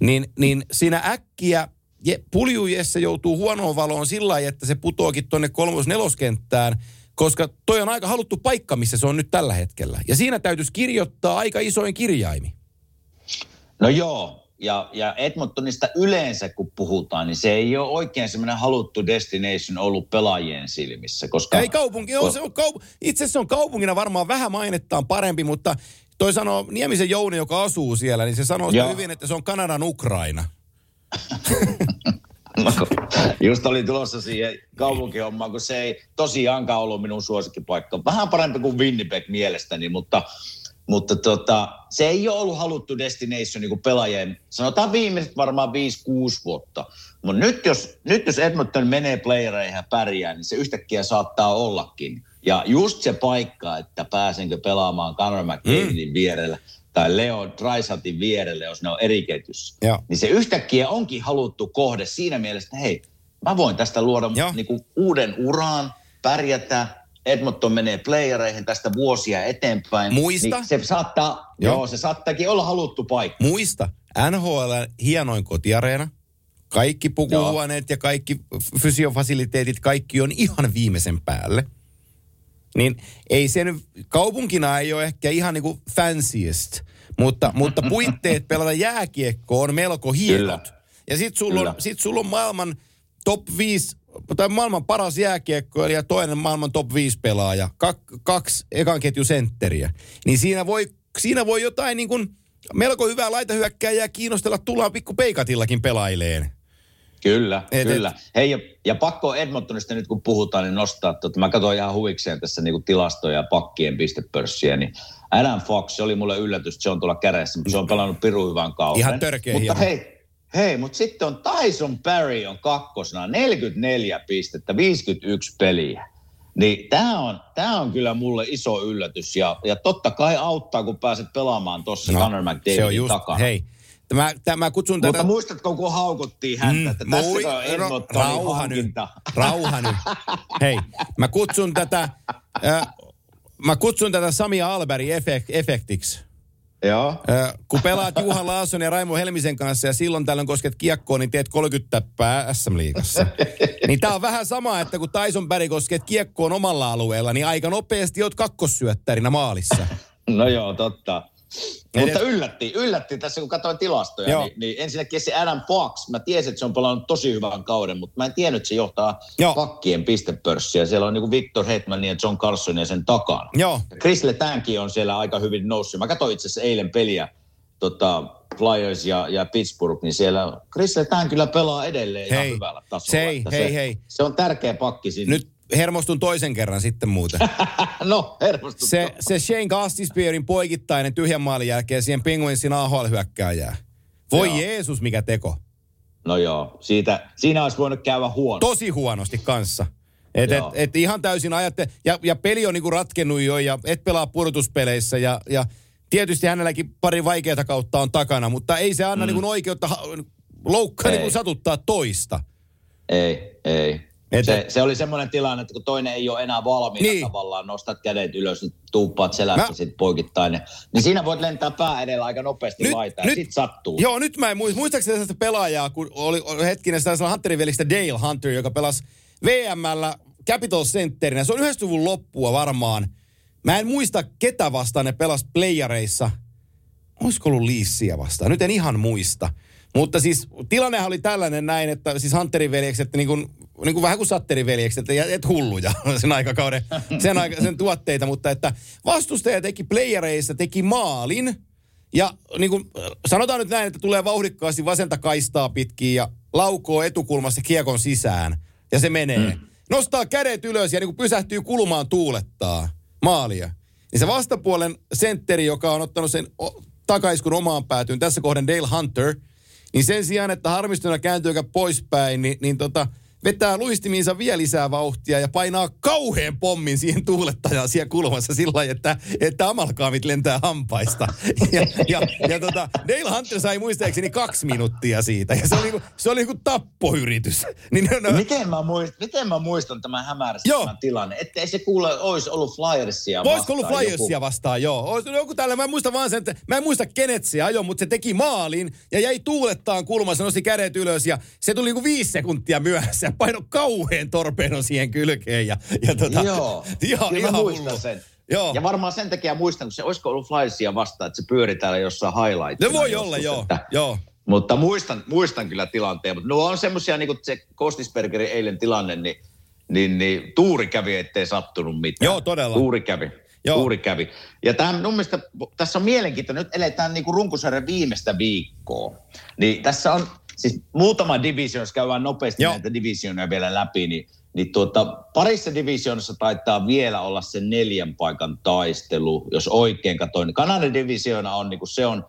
Niin, niin siinä äkkiä je, Pulju Jesse joutuu huonoon valoon sillä lailla, että se putoakin tuonne kolmos-neloskenttään, koska toi on aika haluttu paikka, missä se on nyt tällä hetkellä. Ja siinä täytyisi kirjoittaa aika isoin kirjaimi. No joo, ja, ja Edmontonista yleensä kun puhutaan, niin se ei ole oikein semmoinen haluttu destination ollut pelaajien silmissä. Koska, ei kaupunki, on, se on kaup- itse asiassa on kaupungina varmaan vähän mainettaan parempi, mutta toi sanoo Niemisen Jouni, joka asuu siellä, niin se sanoo hyvin, että se on Kanadan Ukraina. <laughs> <laughs> just oli tulossa siihen kaupunkihommaan, kun se ei tosiaankaan ollut minun suosikkipaikka. Vähän parempi kuin Winnipeg mielestäni, mutta mutta tota, se ei ole ollut haluttu destination niin pelaajien, sanotaan viimeiset varmaan 5-6 vuotta. Mutta nyt jos, nyt jos Edmonton menee playereihin ja pärjää, niin se yhtäkkiä saattaa ollakin. Ja just se paikka, että pääsenkö pelaamaan Conor McDavidin mm. vierellä tai Leo Drysatin vierelle, jos ne on eri ketjussa. Niin se yhtäkkiä onkin haluttu kohde siinä mielessä, että hei, mä voin tästä luoda niinku uuden uraan, pärjätä, Edmonton menee playereihin tästä vuosia eteenpäin. Muista. Niin se saattaa, joo. joo, se saattaakin olla haluttu paikka. Muista, NHL hienoin kotiareena. Kaikki pukuhuoneet ja kaikki fysiofasiliteetit, kaikki on ihan viimeisen päälle. Niin ei se nyt, kaupunkina ei ole ehkä ihan niin kuin fanciest, mutta, mutta <laughs> puitteet pelata jääkiekkoa on melko hienot. Kyllä. Ja sit sulla, on, sit sulla on maailman top 5 tai maailman paras jääkiekkoilija ja toinen maailman top 5 pelaaja, Kak, kaksi ekan ketju sentteriä. Niin siinä voi, siinä voi jotain niin kuin melko hyvää laitahyökkääjää kiinnostella tullaan pikku peikatillakin pelaileen. Kyllä, et, kyllä. Et, Hei, ja, ja pakko Edmontonista nyt kun puhutaan, niin nostaa, että mä katsoin ihan huvikseen tässä niin tilastoja ja pakkien pistepörssiä, niin Adam Fox, se oli mulle yllätys, että se on tuolla kädessä, se on pelannut piru hyvän kauden. Ihan törkeä Mutta hei, Hei, mutta sitten on Tyson Perry on kakkosena, 44 pistettä, 51 peliä. Niin tämä on, tää on kyllä mulle iso yllätys ja, ja totta kai auttaa, kun pääset pelaamaan tuossa no, Conor McDavidin takana. Hei, Tämä, tämä kutsun Mutta tätä... muistatko, kun haukuttiin häntä, mm, että tässä on Edmontonin rauha nyt, rauha nyt. Hei, mä kutsun tätä, äh, mä kutsun tätä Sami Alberi efekt, efektiksi. Joo. kun pelaat Juhan Laasson ja Raimo Helmisen kanssa ja silloin tällöin kosket kiekkoon, niin teet 30 täppää SM-liigassa. niin tää on vähän sama, että kun Tyson Berry kosket kiekkoon omalla alueella, niin aika nopeasti oot kakkossyöttärinä maalissa. no joo, totta. Mutta yllätti, yllätti tässä, kun katsoin tilastoja, niin, niin ensinnäkin se Adam Fox, mä tiesin, että se on pelannut tosi hyvän kauden, mutta mä en tiennyt, että se johtaa Joo. pakkien pistepörssiä. Siellä on niin Victor Hetman ja John Carson ja sen takana. Joo. Chris Letänkin on siellä aika hyvin noussut. Mä katsoin itse asiassa eilen peliä, tota, Flyers ja, ja Pittsburgh, niin siellä Chris Letän kyllä pelaa edelleen hei, ihan hyvällä tasolla. Se, hei, se, hei. se on tärkeä pakki sinne. Nyt hermostun toisen kerran sitten muuten. <laughs> no, hermostun. Se, se Shane Gastispearin poikittainen tyhjän maalin jälkeen siihen Penguinsin AHL-hyökkääjää. Voi joo. Jeesus, mikä teko. No joo, siitä, siinä olisi voinut käydä huono. Tosi huonosti kanssa. Et, et, et ihan täysin ajatte, ja, ja peli on niinku ratkennut jo, ja et pelaa pudotuspeleissä, ja, ja tietysti hänelläkin pari vaikeata kautta on takana, mutta ei se anna mm. niinku oikeutta loukkaa niinku satuttaa toista. Ei, ei. Et, se, se oli semmoinen tilanne, että kun toinen ei ole enää valmiina niin. tavallaan, nostat kädet ylös, niin tuuppaat selästä mä... sitten poikittain. Niin siinä voit lentää pää edellä aika nopeasti nyt, laitaan, nyt, sit sattuu. Joo, nyt mä en muista. Muistaakseni tästä pelaajaa, kun oli, hetkinen sitä Hunterin velistä Dale Hunter, joka pelasi VMllä Capital Centerinä. Se on 90-luvun loppua varmaan. Mä en muista, ketä vastaan ne pelas playareissa. Olisiko ollut Liissiä vastaan? Nyt en ihan muista. Mutta siis tilannehan oli tällainen näin, että siis Hunterin veljekset, niin kuin, niin kuin vähän kuin Satterin veljekset, että et hulluja <laughs> sen aikakauden, <laughs> sen, aika, sen tuotteita, mutta että vastustaja teki playereissa, teki maalin, ja niin kuin, sanotaan nyt näin, että tulee vauhdikkaasti vasenta kaistaa pitkin ja laukoo etukulmassa kiekon sisään, ja se menee. Mm. Nostaa kädet ylös ja niin kuin pysähtyy kulmaan tuulettaa maalia. Niin se vastapuolen sentteri, joka on ottanut sen takaiskun omaan päätyyn, tässä kohden Dale Hunter – niin sen sijaan, että harmistuna kääntyykö poispäin, niin, niin tota, vetää luistimiinsa vielä lisää vauhtia ja painaa kauheen pommin siihen tuulettajaan siellä kulmassa sillä lailla, että, että amalkaamit lentää hampaista. <laughs> Ja, ja, ja tota, Dale Hunter sai muistaakseni kaksi minuuttia siitä ja se oli, niinku- se oli niinku tappoyritys. <laughs> Niin ne, Miten mä, muistan, miten mä muistan tämän tämän tilanne? Ettei se kuule, olisi ollut Flyersia Voisiko ollut vastaan Flyersia joku- vastaan, joo. Olis joku tällä, mä en muista vaan sen, että mä en muista kenet se ajoi, mutta se teki maalin ja jäi tuulettaan kulmassa, nosti kädet ylös ja se tuli niinku viisi sekuntia myöhässä ja painoi kauheen torpedon siihen kylkeen ja, ja tota, Joo, ihan, Kyllä ihan muistan sen. Joo. Ja varmaan sen takia muistan, kun se olisiko ollut Flyersia vastaan, että se pyöri täällä jossain highlights. Ne voi olla, joo, joo. Mutta muistan, muistan kyllä tilanteen. Mutta nuo on semmoisia, niin kuin se Kostisbergerin eilen tilanne, niin, niin, niin tuuri kävi, ettei sattunut mitään. Joo, todella. Tuuri kävi. Joo. Tuuri kävi. Ja tämän, mun mielestä, tässä on mielenkiintoinen, nyt eletään niin kuin runkosarjan viimeistä viikkoa. Niin tässä on, siis muutama division, jos käydään nopeasti Joo. Näitä divisioneja vielä läpi, niin, niin tuota, parissa divisionissa taitaa vielä olla se neljän paikan taistelu, jos oikein katsoin. Kanadan divisiona on, niin kuin se on,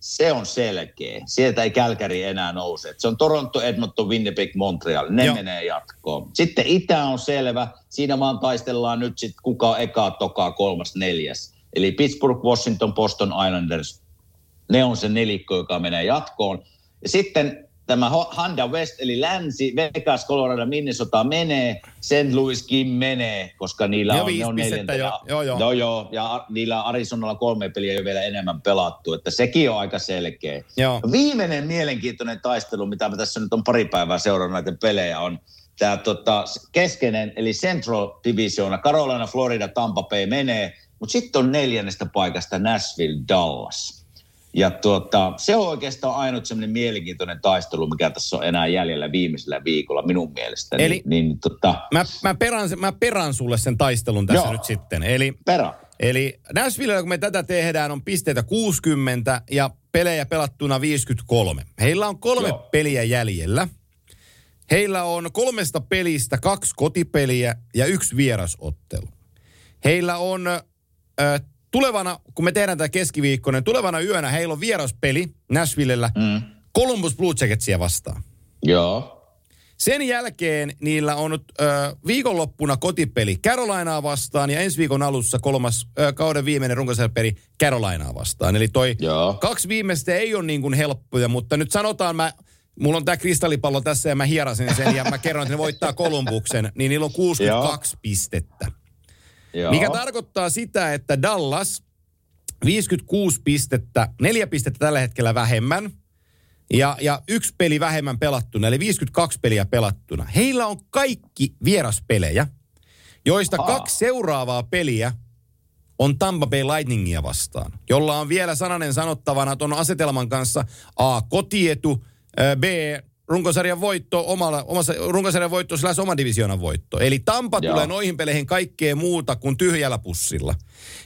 se on selkeä. Sieltä ei Kälkäri enää nouse. Se on Toronto, Edmonton, Winnipeg, Montreal. Ne. Joo. menee jatkoon. Sitten Itä on selvä. Siinä vaan taistellaan nyt sitten kuka on eka, toka, kolmas, neljäs. Eli Pittsburgh, Washington, Boston Islanders. Ne on se nelikko, joka menee jatkoon. Ja sitten tämä Ho- Honda West, eli länsi, Vegas, Colorado, Minnesota menee, St. Louiskin menee, koska niillä Ja on, ne on neljäntenä. jo. Joo, joo. joo, joo. Ja niillä Arizonalla kolme peliä jo vielä enemmän pelattu, että sekin on aika selkeä. Joo. Viimeinen mielenkiintoinen taistelu, mitä mä tässä nyt on pari päivää seurannut näitä pelejä, on tämä tota, keskeinen, eli Central Divisiona, Carolina, Florida, Tampa Bay menee, mutta sitten on neljännestä paikasta Nashville, Dallas. Ja tuota, se on oikeastaan ainut semmoinen mielenkiintoinen taistelu, mikä tässä on enää jäljellä viimeisellä viikolla minun mielestäni. Eli- niin, niin tota, Mä, mä, perään, mä perään sulle sen taistelun tässä Joo. nyt sitten. Eli perä. Eli Nashvillellä, kun me tätä tehdään, on pisteitä 60 ja pelejä pelattuna 53. Heillä on kolme Joo. peliä jäljellä. Heillä on kolmesta pelistä kaksi kotipeliä ja yksi vierasottelu. Heillä on ö, tulevana, kun me tehdään tätä keskiviikkoinen, tulevana yönä heillä on vieraspeli Nashvillellä Mm. Columbus Blue Jacketsia vastaan. Joo. Sen jälkeen niillä on ö, viikonloppuna kotipeli Carolinaa vastaan ja ensi viikon alussa kolmas ö, kauden viimeinen runkosarjapeli Carolinaa vastaan. Eli toi Joo. kaksi viimeistä ei ole niin kuin helppoja, mutta nyt sanotaan mä, mulla on tämä kristallipallo tässä ja mä hierasin sen ja mä kerron, että ne voittaa Kolumbuksen, niin niillä on 62 pistettä. Joo. Mikä tarkoittaa sitä, että Dallas 56 pistettä, neljä pistettä tällä hetkellä vähemmän ja, ja yksi peli vähemmän pelattuna, eli 52 peliä pelattuna. Heillä on kaikki vieraspelejä, joista Ahaa. kaksi seuraavaa peliä on Tampa Bay Lightningia vastaan, jolla on vielä sananen sanottavana tuon asetelman kanssa A, kotietu, B, runkosarjan voitto, omalla, omassa runkosarjan voitto slash oman divisioonan voitto. Eli Tampa Joo. tulee noihin peleihin kaikkea muuta kuin tyhjällä pussilla.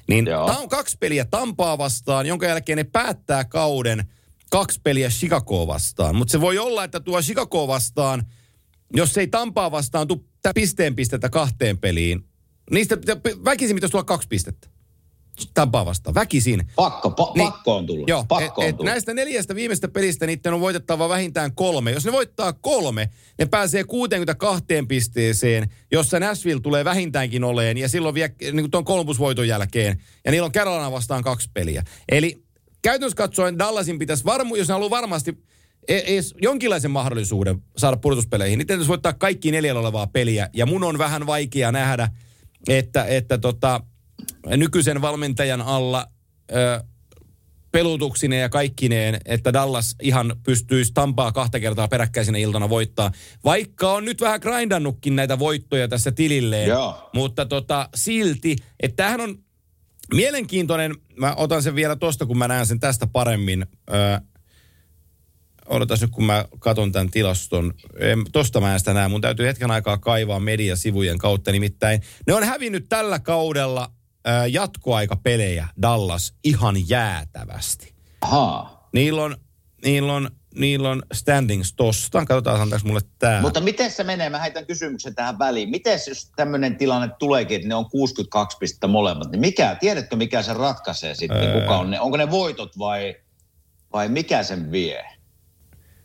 Niin tämä on kaksi peliä Tampaa vastaan, jonka jälkeen ne päättää kauden kaksi peliä Chicagoa vastaan. Mutta se voi olla, että tuo Chicagoa vastaan, jos ei Tampaa vastaan tuu tää pisteen pistettä kahteen peliin, niistä väkisin pitäisi tulla kaksi pistettä. Tampaa vastaan, väkisin. Pakko, pa, Niin. pakko on tullut. Joo, pakko et, on et tullut. näistä neljästä viimeistä pelistä niiden on voitettava vähintään kolme. Jos ne voittaa kolme, ne pääsee 62 pisteeseen, jossa Nashville tulee vähintäänkin oleen, ja silloin vielä niin tuon kolmusvoiton jälkeen, ja niillä on Carolina vastaan kaksi peliä. Eli käytännössä katsoen Dallasin pitäisi varmu, jos ne haluaa varmasti edes jonkinlaisen mahdollisuuden saada pudotuspeleihin, niin täytyisi voittaa kaikki neljällä olevaa peliä, ja mun on vähän vaikea nähdä, että, että tota, nykyisen valmentajan alla ö, pelutuksineen ja kaikkineen, että Dallas ihan pystyisi Tampaa kahta kertaa peräkkäisenä iltana voittaa. Vaikka on nyt vähän grindannutkin näitä voittoja tässä tililleen. Joo. Mutta tota, silti, että tämähän on mielenkiintoinen, mä otan sen vielä tosta, kun mä näen sen tästä paremmin. Öö, odotas nyt, kun mä katon tämän tilaston. En, tosta mä en sitä näe. Mun täytyy hetken aikaa kaivaa mediasivujen kautta. Nimittäin ne on hävinnyt tällä kaudella jatkoaikapelejä Dallas ihan jäätävästi. Ahaa. Niillä on, niillä on, niillä on standings tosta. Katsotaan, antaako mulle tää. Mutta miten se menee? Mä heitän kysymyksen tähän väliin. Miten jos tämmöinen tilanne tuleekin, että ne on 62 pistettä molemmat, niin mikä, tiedätkö mikä se ratkaisee sitten? Öö. Kuka on ne? Onko ne voitot vai, vai mikä sen vie?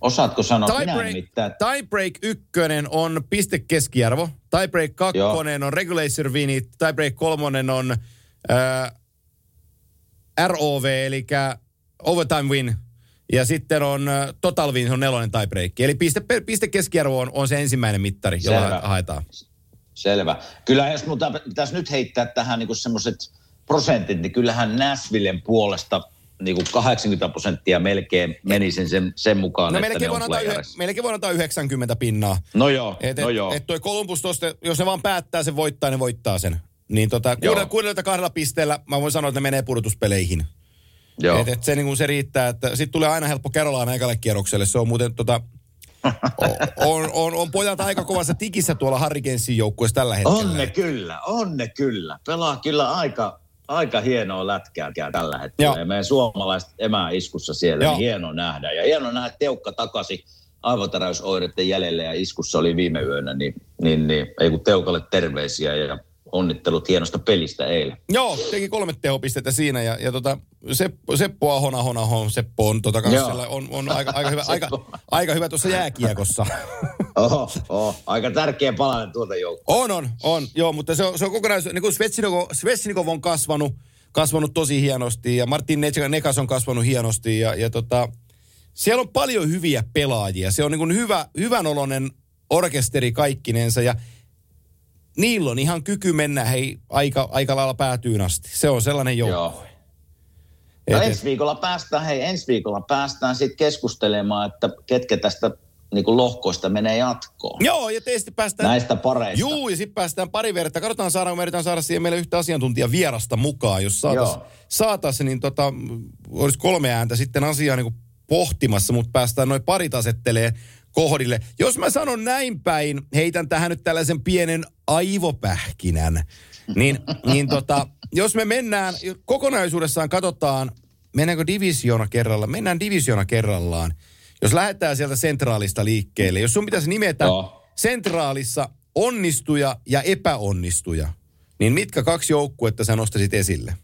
Osaatko sanoa? Minä Tiebreak, nimittäin. tiebreak ykkönen on piste keskiarvo. Tiebreak kakkonen on regulation winit. Tiebreak kolmonen on ää, ROV, eli overtime win. Ja sitten on ä, total win, se on nelonen tiebreak. Eli piste, piste keskiarvo on, on se ensimmäinen mittari, jolla Selvä. ha- haetaan. Selvä. Kyllä jos muuta pitäisi nyt heittää tähän niin semmoiset prosentit, niin kyllähän Nashvillen puolesta niin kuin 80 prosenttia melkein menisi sen, sen mukaan, No että melkein ne on antaa yhe, melkein voin antaa 90 pinnaa. No joo, Et, no et, joo. et toi Columbus tosta, jos ne vaan päättää sen voittaa, ne voittaa sen. Niin tota, Joo. kuudella, kuudella kahdella pisteellä mä voin sanoa, että ne menee pudotuspeleihin. joo. Et, et se, niin se riittää, että sitten tulee aina helppo Carolina ekalle kierrokselle. Se on muuten tota, <laughs> on, on, on pojat aika kovassa tikissä tuolla Hurricanesin joukkueessa tällä hetkellä. On ne kyllä, on ne kyllä. Pelaa kyllä aika, aika hienoa lätkää tällä hetkellä. Joo. Ja meidän suomalaiset emäiskussa siellä, Joo. niin hieno nähdä. Ja hieno nähdä Teukka takaisin aivotäräysoireiden jäljelle ja iskussa oli viime yönä, niin, niin, niin ei kun Teukalle terveisiä ja onnittelut hienosta pelistä eilen. Joo, teki kolme tehopistettä siinä ja, ja tota, Seppo, Seppo Ahon, Ahon, Ahon, Seppo on, tota, siellä on, on aika, aika, hyvä, aika, aika hyvä tuossa jääkiekossa. <laughs> Oho, oho, aika tärkeä palanen tuolta joukkoa. On, on, on. Joo, mutta se on, se on kokonaisuus. Niin kuin Svetsnikov, Svetsnikov on kasvanut, kasvanut tosi hienosti ja Martin Ne- Nekas on kasvanut hienosti ja, ja tota, siellä on paljon hyviä pelaajia. Se on niin kuin hyvä, hyvän oloinen orkesteri kaikkinensa ja niillä on ihan kyky mennä hei, aika, aika lailla päätyyn asti. Se on sellainen joukko. Joo. No ensi viikolla päästään, hei, ensi viikolla päästään sitten keskustelemaan, että ketkä tästä niin kuin lohkoista menee jatkoon. Joo, ja tietysti päästään... Näistä pareista. Juu, ja sitten päästään pari verta. Katsotaan, saadaanko me yritetään saada siihen meille yhtä asiantuntija vierasta mukaan. Jos saatas, Joo. saatas niin tota, olisi kolme ääntä sitten asiaa niin pohtimassa, mutta päästään noin parit asettelee kohdille. Jos mä sanon näin päin, heitän tähän nyt tällaisen pienen aivopähkinän, niin, niin tota, jos me mennään, kokonaisuudessaan katsotaan, mennäänkö divisiona kerrallaan, mennään divisiona kerrallaan. Jos lähdetään sieltä sentraalista liikkeelle, jos sun pitäisi nimetä Joo. sentraalissa onnistuja ja epäonnistuja, niin mitkä kaksi joukkuetta sä nostaisit esille?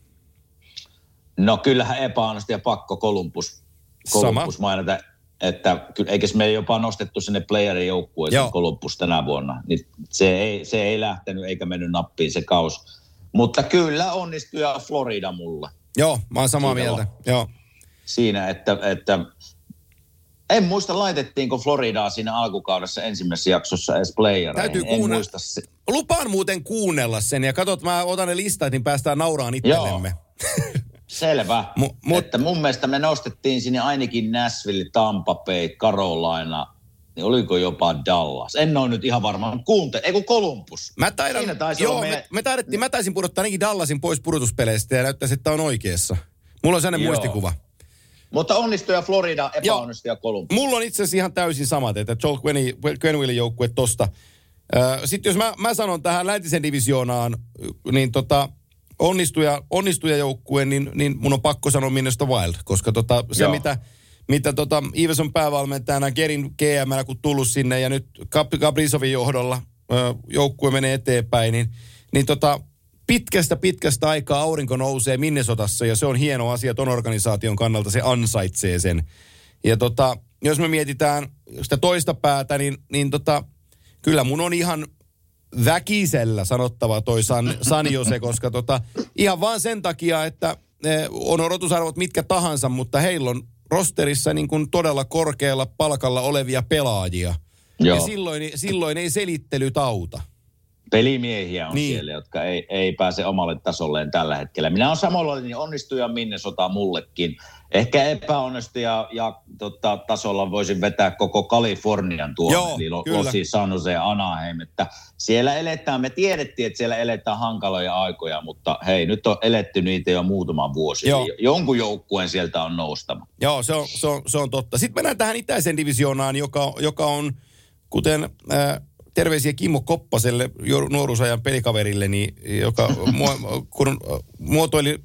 No kyllähän epäonnistui ja pakko Columbus, Columbus mainita, että ky- eikös me jopa nostettu sinne playerin joukkueeseen Joo. Columbus tänä vuonna. Niin se, ei, se ei lähtenyt eikä mennyt nappiin se kaus. Mutta kyllä onnistui ja Florida mulla Joo, mä oon samaa Siinä mieltä. Joo. siinä, että, että en muista laitettiinko Floridaa siinä alkukaudessa ensimmäisessä jaksossa edes playereihin. Täytyy en kuunnella. muista se. Lupaan muuten kuunnella sen ja katsot, mä otan ne listat, niin päästään nauraan itsellemme. <laughs> Selvä. Mu- Mu- että mun mielestä me nostettiin sinne ainakin Nashville, Tampa Bay, Carolina, niin oliko jopa Dallas. En ole nyt ihan varma. Kuunte, ei kun Columbus. Mä taidan, Siinä taisi joo, me, meidän- me taidettiin, mä taisin pudottaa ainakin Dallasin pois pudotuspeleistä ja näyttäisi, että on oikeassa. Mulla on sellainen Joo. muistikuva. Mutta onnistuja Florida, epäonnistuja Columbus. Mulla on itse asiassa ihan täysin samat, että Joel Quenvillin joukkue tosta. Sitten jos mä, mä sanon tähän läntisen divisioonaan, niin tota, onnistuja, onnistuja joukkue, niin, niin mun on pakko sanoa Minnesota Wild, koska tota, se Joo. mitä, mitä tota, Ives on päävalmentajana, Gerin GM, kun tullut sinne ja nyt Gabrisovin johdolla joukkue menee eteenpäin, niin, niin tota, pitkästä pitkästä aikaa aurinko nousee Minnesotassa ja se on hieno asia ton organisaation kannalta, se ansaitsee sen. Ja tota, jos me mietitään sitä toista päätä, niin, niin tota, kyllä mun on ihan väkisellä sanottava toi San, San Jose, koska tota, ihan vaan sen takia, että eh, on odotusarvot mitkä tahansa, mutta heillä on rosterissa niin kuin todella korkealla palkalla olevia pelaajia. Joo. Ja silloin, silloin ei selittelyt auta. Pelimiehiä on Niin. siellä, jotka ei, ei pääse omalle tasolleen tällä hetkellä. Minä olen samalla niin onnistuja Minnesota mullekin. Ehkä epäonnistuja ja tota, tasolla voisin vetää koko Kalifornian tuonne, Joo, eli Lo-. Losi, San Jose Anaheim. Että siellä eletään, me tiedettiin, että siellä eletään hankaloja aikoja, mutta hei, nyt on eletty niitä jo muutama vuosi. Joo. Eli jonkun joukkueen sieltä on noustama. Joo, se on, se on, se on totta. Sitten mennään tähän itäisen divisioonaan, joka, joka on, kuten äh, terveisiä Kimmo Koppaselle, nuoruusajan pelikaverille, niin, joka <laughs> mua, kun muotoili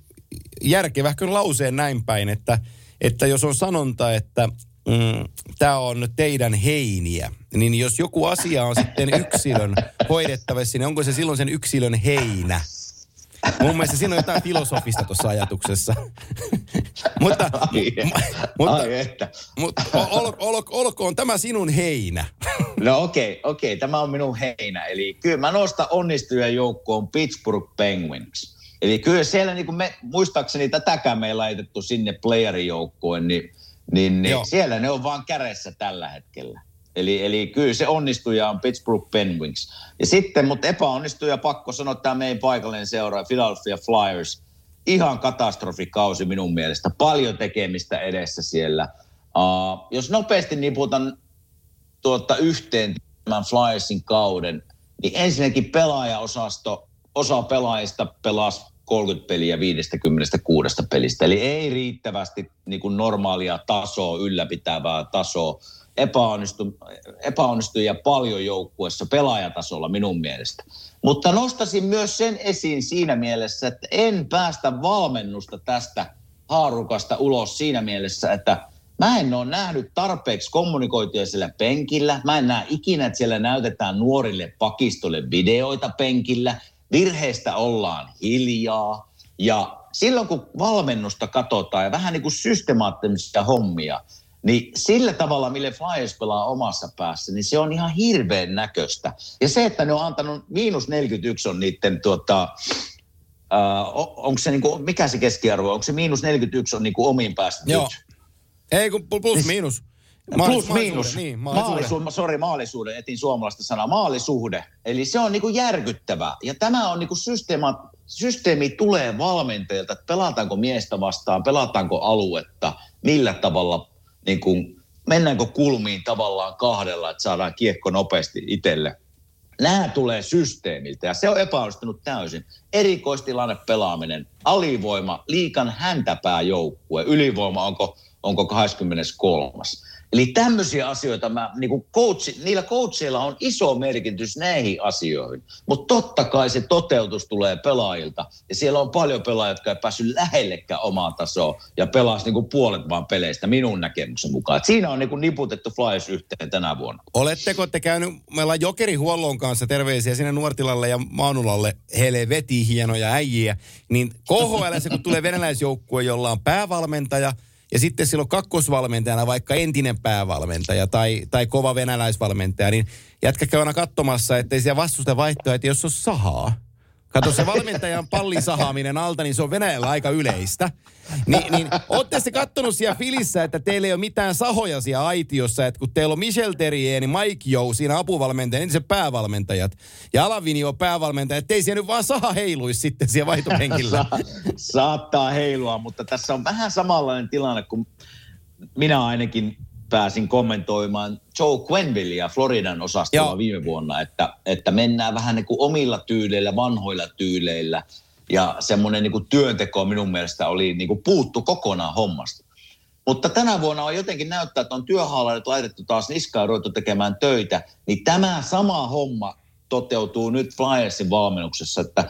järkevähkön lauseen näin päin, että, että jos on sanonta, että mm, tämä on teidän heiniä, niin jos joku asia on sitten yksilön hoidettavissa, niin onko se silloin sen yksilön heinä? Mun mielestä siinä on jotain filosofista tuossa ajatuksessa. <laughs> mutta, Ai, mutta, ai että. mutta ol, ol, olkoon tämä sinun heinä. <laughs> No okei, okay, okei, okay, tämä on minun heinä. Eli kyllä mä nostan onnistujan joukkoon Pittsburgh Penguins. Eli kyllä siellä, niin kuin me, muistaakseni tätäkään me ei laitettu sinne playerijoukkoon, niin, niin, niin siellä ne on vaan kädessä tällä hetkellä. Eli, eli kyllä se onnistuja on Pittsburgh Penguins. Ja sitten, mutta epäonnistuja pakko sanoa tämä meidän paikallinen seura, Philadelphia Flyers. Ihan katastrofikausi minun mielestä. Paljon tekemistä edessä siellä. Uh, jos nopeasti niputan tuota yhteen tämän Flyersin kauden, niin ensinnäkin pelaajaosasto, osa pelaajista pelasi 30 peliä 56 pelistä. Eli ei riittävästi niin kuin normaalia tasoa, ylläpitävää tasoa epäonnistu, epäonnistujia paljon joukkuessa pelaajatasolla minun mielestä. Mutta nostasin myös sen esiin siinä mielessä, että en päästä valmennusta tästä haarukasta ulos siinä mielessä, että mä en ole nähnyt tarpeeksi kommunikoituja siellä penkillä. Mä en näe ikinä, että siellä näytetään nuorille pakistolle videoita penkillä. Virheistä ollaan hiljaa. Ja silloin kun valmennusta katsotaan ja vähän niin kuin systemaattisia hommia – niin sillä tavalla, millä Flyers pelaa omassa päässä, niin se on ihan hirveän näköistä. Ja se, että ne on antanut, miinus 41 on niiden tuota, Uh, onko se niinku, mikä se keskiarvo, onko se miinus 41 on niinku omiin päästä Joo. nyt? Ei kun plus siis, miinus. Maalis, plus miinus. Niin, maalisuuden. Sorry, maalisuuden, etin suomalaista sanaa. Maalisuhde. Eli se on niinku järkyttävää. Ja tämä on niinku systeema, systeemi tulee valmentajilta, että pelataanko miestä vastaan, pelataanko aluetta, millä tavalla niin kuin, mennäänkö kulmiin tavallaan kahdella, että saadaan kiekko nopeasti itselle. Nämä tulee systeemiltä ja se on epäonnistunut täysin. Erikoistilanne pelaaminen, alivoima, liikan häntäpää joukkue, ylivoima onko, onko 23. Eli tämmöisiä asioita, mä, niin kuin coach, niillä coachilla on iso merkitys näihin asioihin. Mutta totta kai se toteutus tulee pelaajilta. Ja siellä on paljon pelaajia, jotka ei päässyt lähellekään omaa tasoa ja pelasi niin kuin puolet vaan peleistä minun näkemyksen mukaan. Et siinä on niin kuin niputettu Flyers yhteen tänä vuonna. Oletteko te käynyt, meillä on Jokeri Huollon kanssa terveisiä sinne Nuortilalle ja Maanulalle, heille veti hienoja äijiä. Niin KHL, kun tulee venäläisjoukkue, jolla on päävalmentaja – ja sitten silloin kakkosvalmentajana vaikka entinen päävalmentaja tai, tai kova venäläisvalmentaja, niin jätkä aina katsomassa, ettei siellä vastusta vaihtoehto, että jos on sahaa. Kato, se valmentajan pallin sahaaminen alta, niin se on Venäjällä aika yleistä. Ni, niin, ootte se kattonut siellä Filissä, että teillä ei ole mitään sahoja siellä aitiossa, että kun teillä on Michel Terrier, niin Mike Jou siinä apuvalmentaja, niin se päävalmentajat. Ja Alavini on päävalmentaja, ettei siellä nyt vaan saha heiluisi sitten siellä vaihtopenkillä. <laughs> Sa- saattaa heilua, mutta tässä on vähän samanlainen tilanne kuin minä ainakin pääsin kommentoimaan Joe Quenvillea Floridan osastolla Joo. viime vuonna, että, että mennään vähän niin kuin omilla tyyleillä, vanhoilla tyyleillä. Ja semmoinen niin kuin työnteko minun mielestä oli niin kuin puuttu kokonaan hommasta. Mutta tänä vuonna on jotenkin näyttää, että on työhaalarit laitettu taas niskaan ja ruvettu tekemään töitä. Niin tämä sama homma toteutuu nyt Flyersin valmennuksessa, että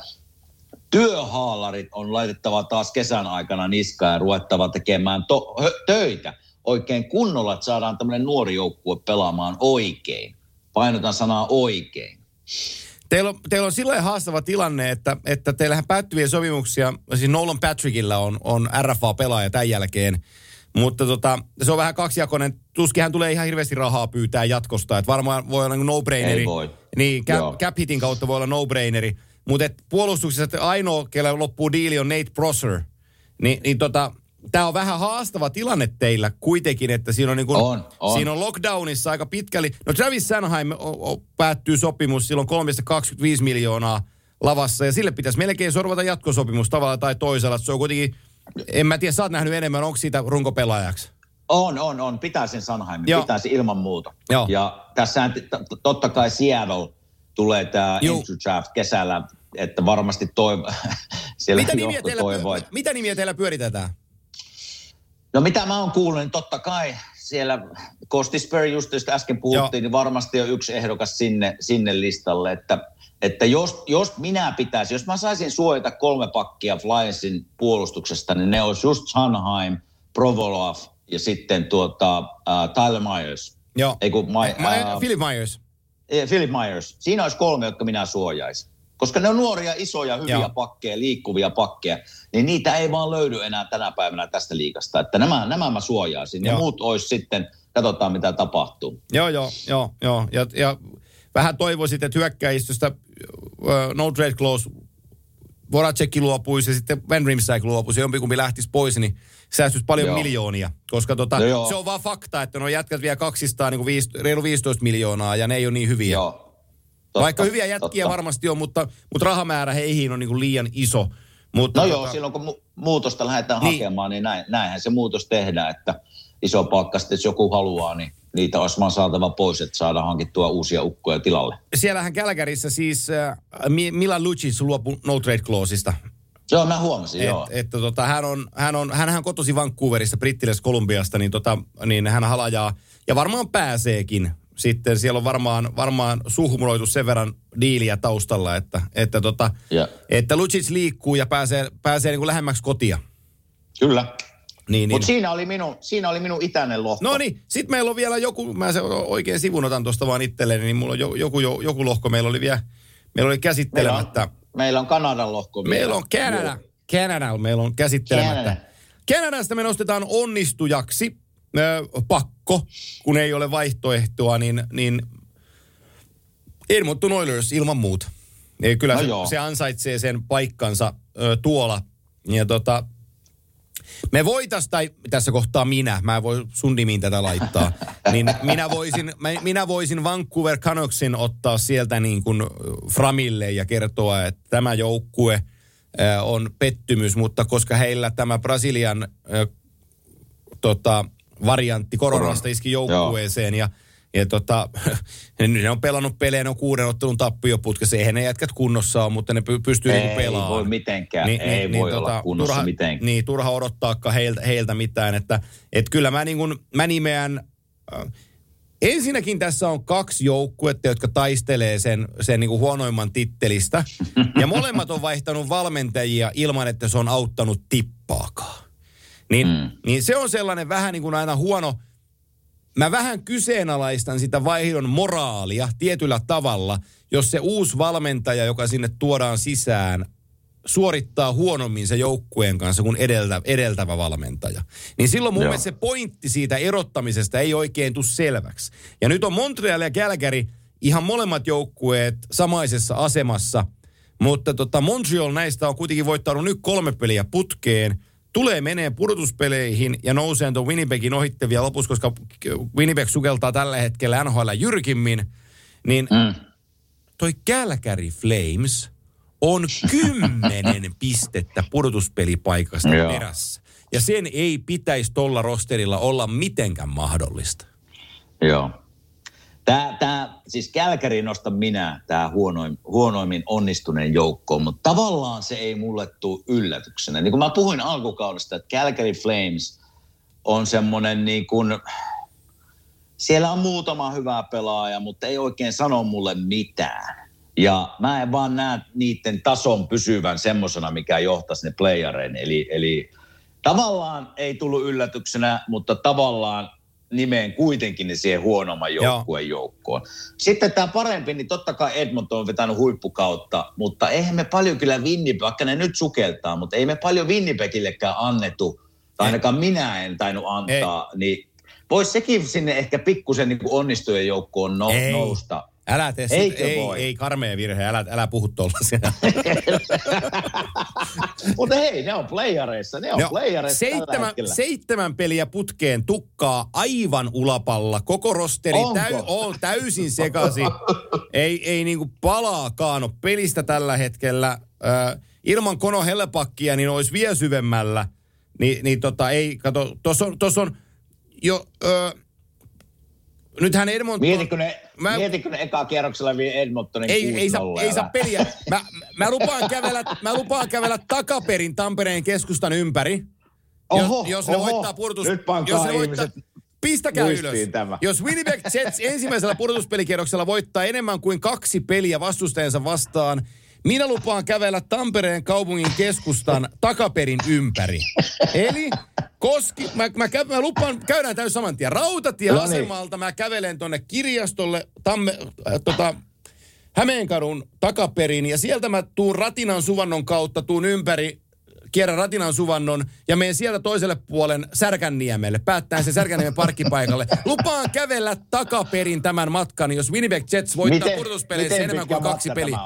työhaalarit on laitettava taas kesän aikana niskaan ja ruvettava tekemään to- hö- töitä – oikein kunnolla, että saadaan tämmöinen nuori joukkue pelaamaan oikein. Painotan sanaa oikein. Teillä on, teillä on silloin haastava tilanne, että, että teillähän päättyviä sopimuksia, siis Nolan Patrickilla on, on RFA-pelaaja tämän jälkeen, mutta tota, se on vähän kaksijakoinen. Tuskin hän tulee ihan hirveästi rahaa pyytää jatkosta. Että varmaan voi olla niin no-braineri. Ei voi. Niin, cap, cap hitin kautta voi olla no-braineri. Mutta puolustuksessa että ainoa, kelle loppuu diili on Nate Prosser. Ni, niin tota, tämä on vähän haastava tilanne teillä kuitenkin, että siinä on, niin kuin, on, on. Siinä on lockdownissa aika pitkäli. No Travis Sanheim o, o, päättyy sopimus silloin 325 miljoonaa lavassa ja sille pitäisi melkein sorvata jatkosopimus tavalla tai toisella. Se on kuitenkin, en mä tiedä, sä oot nähnyt enemmän, onko siitä runkopelaajaksi? On, on, on. Pitäisin Sanheim, pitäisi ilman muuta. Joo. Ja tässä totta kai Seattle tulee tämä draft kesällä, että varmasti toivo, <laughs> siellä mitä nimiä, teillä, toivoo, että... mitä nimiä teillä pyöritetään? No mitä mä oon kuullut, niin totta kai siellä Kosti Spur just josta äsken puhuttiin, Joo. niin varmasti on yksi ehdokas sinne, sinne listalle, että että jos, jos minä pitäisin, jos mä saisin suojata kolme pakkia Flyersin puolustuksesta, niin ne olisi just Sanheim, Provolov ja sitten tuota, uh, Tyler Myers. Joo. Ei kun, My, uh, Philip Myers. Philip Myers. Siinä olisi kolme, jotka minä suojaisin. Koska ne on nuoria, isoja, hyviä Joo. pakkeja, liikkuvia pakkeja, niin niitä ei vaan löydy enää tänä päivänä tästä liikasta. Että nämä, nämä mä suojaisin. Ja muut olisi sitten, katsotaan mitä tapahtuu. Joo, joo, joo, joo. Ja, ja vähän toivoisit, että hyökkäistöstä uh, no trade clause Voracekki luopuisi ja sitten Van Rimsack luopuisi, jompikumpi lähtisi pois, niin säästyisi paljon Joo. miljoonia. Koska tota, No joo. se on vaan fakta, että no jätkät vielä 200, niin kuin viis, reilu 15 miljoonaa ja ne ei ole niin hyviä. Joo. Totta, Vaikka hyviä jätkiä totta. varmasti on, mutta, mutta rahamäärä heihin on niin kuin liian iso. Mutta No tota, joo, silloin kun mu- muutosta lähdetään Niin. hakemaan, niin näin, näinhän se muutos tehdään, että iso palkka sitten, jos joku haluaa, niin niitä olisi vaan saatava pois, että saadaan hankittua uusia ukkoja tilalle. Siellähän Kälkärissä siis äh, Mi- Milan Lucic luopui no trade clauseista. Joo, mä huomasin, Et, joo. että tota, hän on, hän on, hänhän kotosi Vancouverista, brittiläis Kolumbiasta, niin, tota, niin hän halajaa, ja varmaan pääseekin sitten. Siellä on varmaan, varmaan suhmuroitu sen verran diiliä taustalla, että, että, tota, Ja, että Lucic liikkuu ja pääsee, pääsee niin kuin lähemmäksi kotia. kyllä. Niin, niin. Mutta siinä, oli minun, siinä oli minun itäinen lohko. No niin, sitten meillä on vielä joku, mä se oikein sivun otan tuosta vaan itselleni, niin mulla on jo, joku, jo, joku lohko, meillä oli vielä, meillä oli meillä, on, käsittelemättä. meillä on Kanadan lohko vielä. Meillä on Canada. Canada meillä on käsittelemättä. Canada. Canadasta me nostetaan onnistujaksi. Ö, pakko, kun ei ole vaihtoehtoa, niin, niin Edmonton Oilers ilman muuta. Ei, kyllä No se, joo. se ansaitsee sen paikkansa ö, tuolla. Ja tota, me voitais, tai tässä kohtaa minä, mä en voi sun nimiin tätä laittaa, <laughs> niin minä voisin, mä, minä voisin Vancouver Canucksin ottaa sieltä niin kuin Framille ja kertoa, että tämä joukkue äh, on pettymys, mutta koska heillä tämä Brasilian äh, tota, variantti koronasta iski joukkueeseen ja ja tota, <laughs> ne on pelannut pelejä, ne on kuuden ottelun tappioputkessa. Eihän ne jätkät kunnossa ole, mutta ne py- pystyy Ei niinku pelaamaan. voi mitenkään, ei voi olla kunnossa turha, mitenkään. Niin, turha odottaakaan heiltä, heiltä mitään. Että, et kyllä mä, niin kun, mä nimeän... Äh, ensinnäkin tässä on kaksi joukkuetta, jotka taistelee sen, sen niin kuin huonoimman tittelistä. Ja molemmat on vaihtanut valmentajia ilman, että se on auttanut tippaakaan. Niin, mm. niin se on sellainen vähän niin kuin aina huono... Mä vähän kyseenalaistan sitä vaihdon moraalia tietyllä tavalla, jos se uusi valmentaja, joka sinne tuodaan sisään, suorittaa huonommin se joukkueen kanssa kuin edeltä, edeltävä valmentaja. Niin silloin mun Joo. mielestä se pointti siitä erottamisesta ei oikein tule selväksi. Ja nyt on Montreal ja Calgary ihan molemmat joukkueet samaisessa asemassa, mutta tota Montreal näistä on kuitenkin voittanut nyt kolme peliä putkeen, tulee menee pudotuspeleihin ja nousee tuon Winnipegin ohittavia lopussa, koska Winnipeg sukeltaa tällä hetkellä NHL jyrkimmin, niin Mm. toi Calgary Flames on <laughs> kymmenen pistettä pudotuspelipaikasta Joo. perässä. Ja sen ei pitäisi tolla rosterilla olla mitenkään mahdollista. Joo. Tää, tää, siis Kälkäri nosta minä, tämä huonoin, huonoimmin onnistuneen joukkoon, mutta tavallaan se ei mulle tule yllätyksenä. Niin kuin mä puhuin alkukaudesta, että Calgary Flames on semmoinen niin kuin, siellä on muutama hyvä pelaaja, mutta ei oikein sano mulle mitään. Ja mä en vaan näe niiden tason pysyvän semmoisena, mikä johtaisi ne playarein. Eli, eli tavallaan ei tullut yllätyksenä, mutta tavallaan nimeen kuitenkin ne siihen huonomman joukkueen joukkoon. Sitten tämä parempi, niin totta kai Edmonton on vetänyt huippukautta, mutta eihän me paljon kyllä Winnipeg, vaikka ne nyt sukeltaa, mutta ei me paljon Winnipegillekään annettu, tai ainakaan minä en tainnut antaa, ei. niin voisi sekin sinne ehkä pikkusen niin onnistujen joukkoon no, Ei. nousta. Älä tee Eikö sit, ei, voi? ei karmea virhe, älä, älä puhu tollasia. <laughs> mutta hei, ne on playareissa, ne on No, playareissa seitsemän, seitsemän peliä putkeen tukkaa aivan ulapalla. Koko rosteri täy, on täysin sekaisin. ei, ei niinku palaakaan ole pelistä tällä hetkellä. Ö, ilman Kono Hellepakkia niin olisi vielä syvemmällä. Ni, niin tota ei, kato, tuossa on, tossa on jo... Ö, nythän Edmonton... Mietitkö ne, Mä- mietitkö ne eka kierroksella vie Edmontonin Ei, ei, saa, 6-0 ei saa peliä. Mä, mä, lupaan kävellä, mä lupaan kävellä takaperin Tampereen keskustan ympäri. Oho, jos, jos ne oho. voittaa pudotus... Nyt jos ne voittaa, Pistäkää muistiin ylös. tämä. Jos Winnipeg Jets <laughs> ensimmäisellä pudotuspelikierroksella voittaa enemmän kuin kaksi peliä vastustajansa vastaan, minä lupaan kävellä Tampereen kaupungin keskustan takaperin ympäri. Eli Koski, mä, mä, kä, mä lupaan, käydään täysin saman tien. Rautatieasemalta mä kävelen tonne kirjastolle, tamme, äh, tota, Hämeenkadun takaperin ja sieltä mä tuun Ratinan suvannon kautta, tuun ympäri, kierrän Ratinan suvannon ja menen sieltä toiselle puolen Särkänniemelle, päättää se Särkänniemen parkkipaikalle. <laughs> Lupaan kävellä takaperin tämän matkan, jos Winnipeg Jets voittaa pudotuspeleissä enemmän kuin kaksi peliä.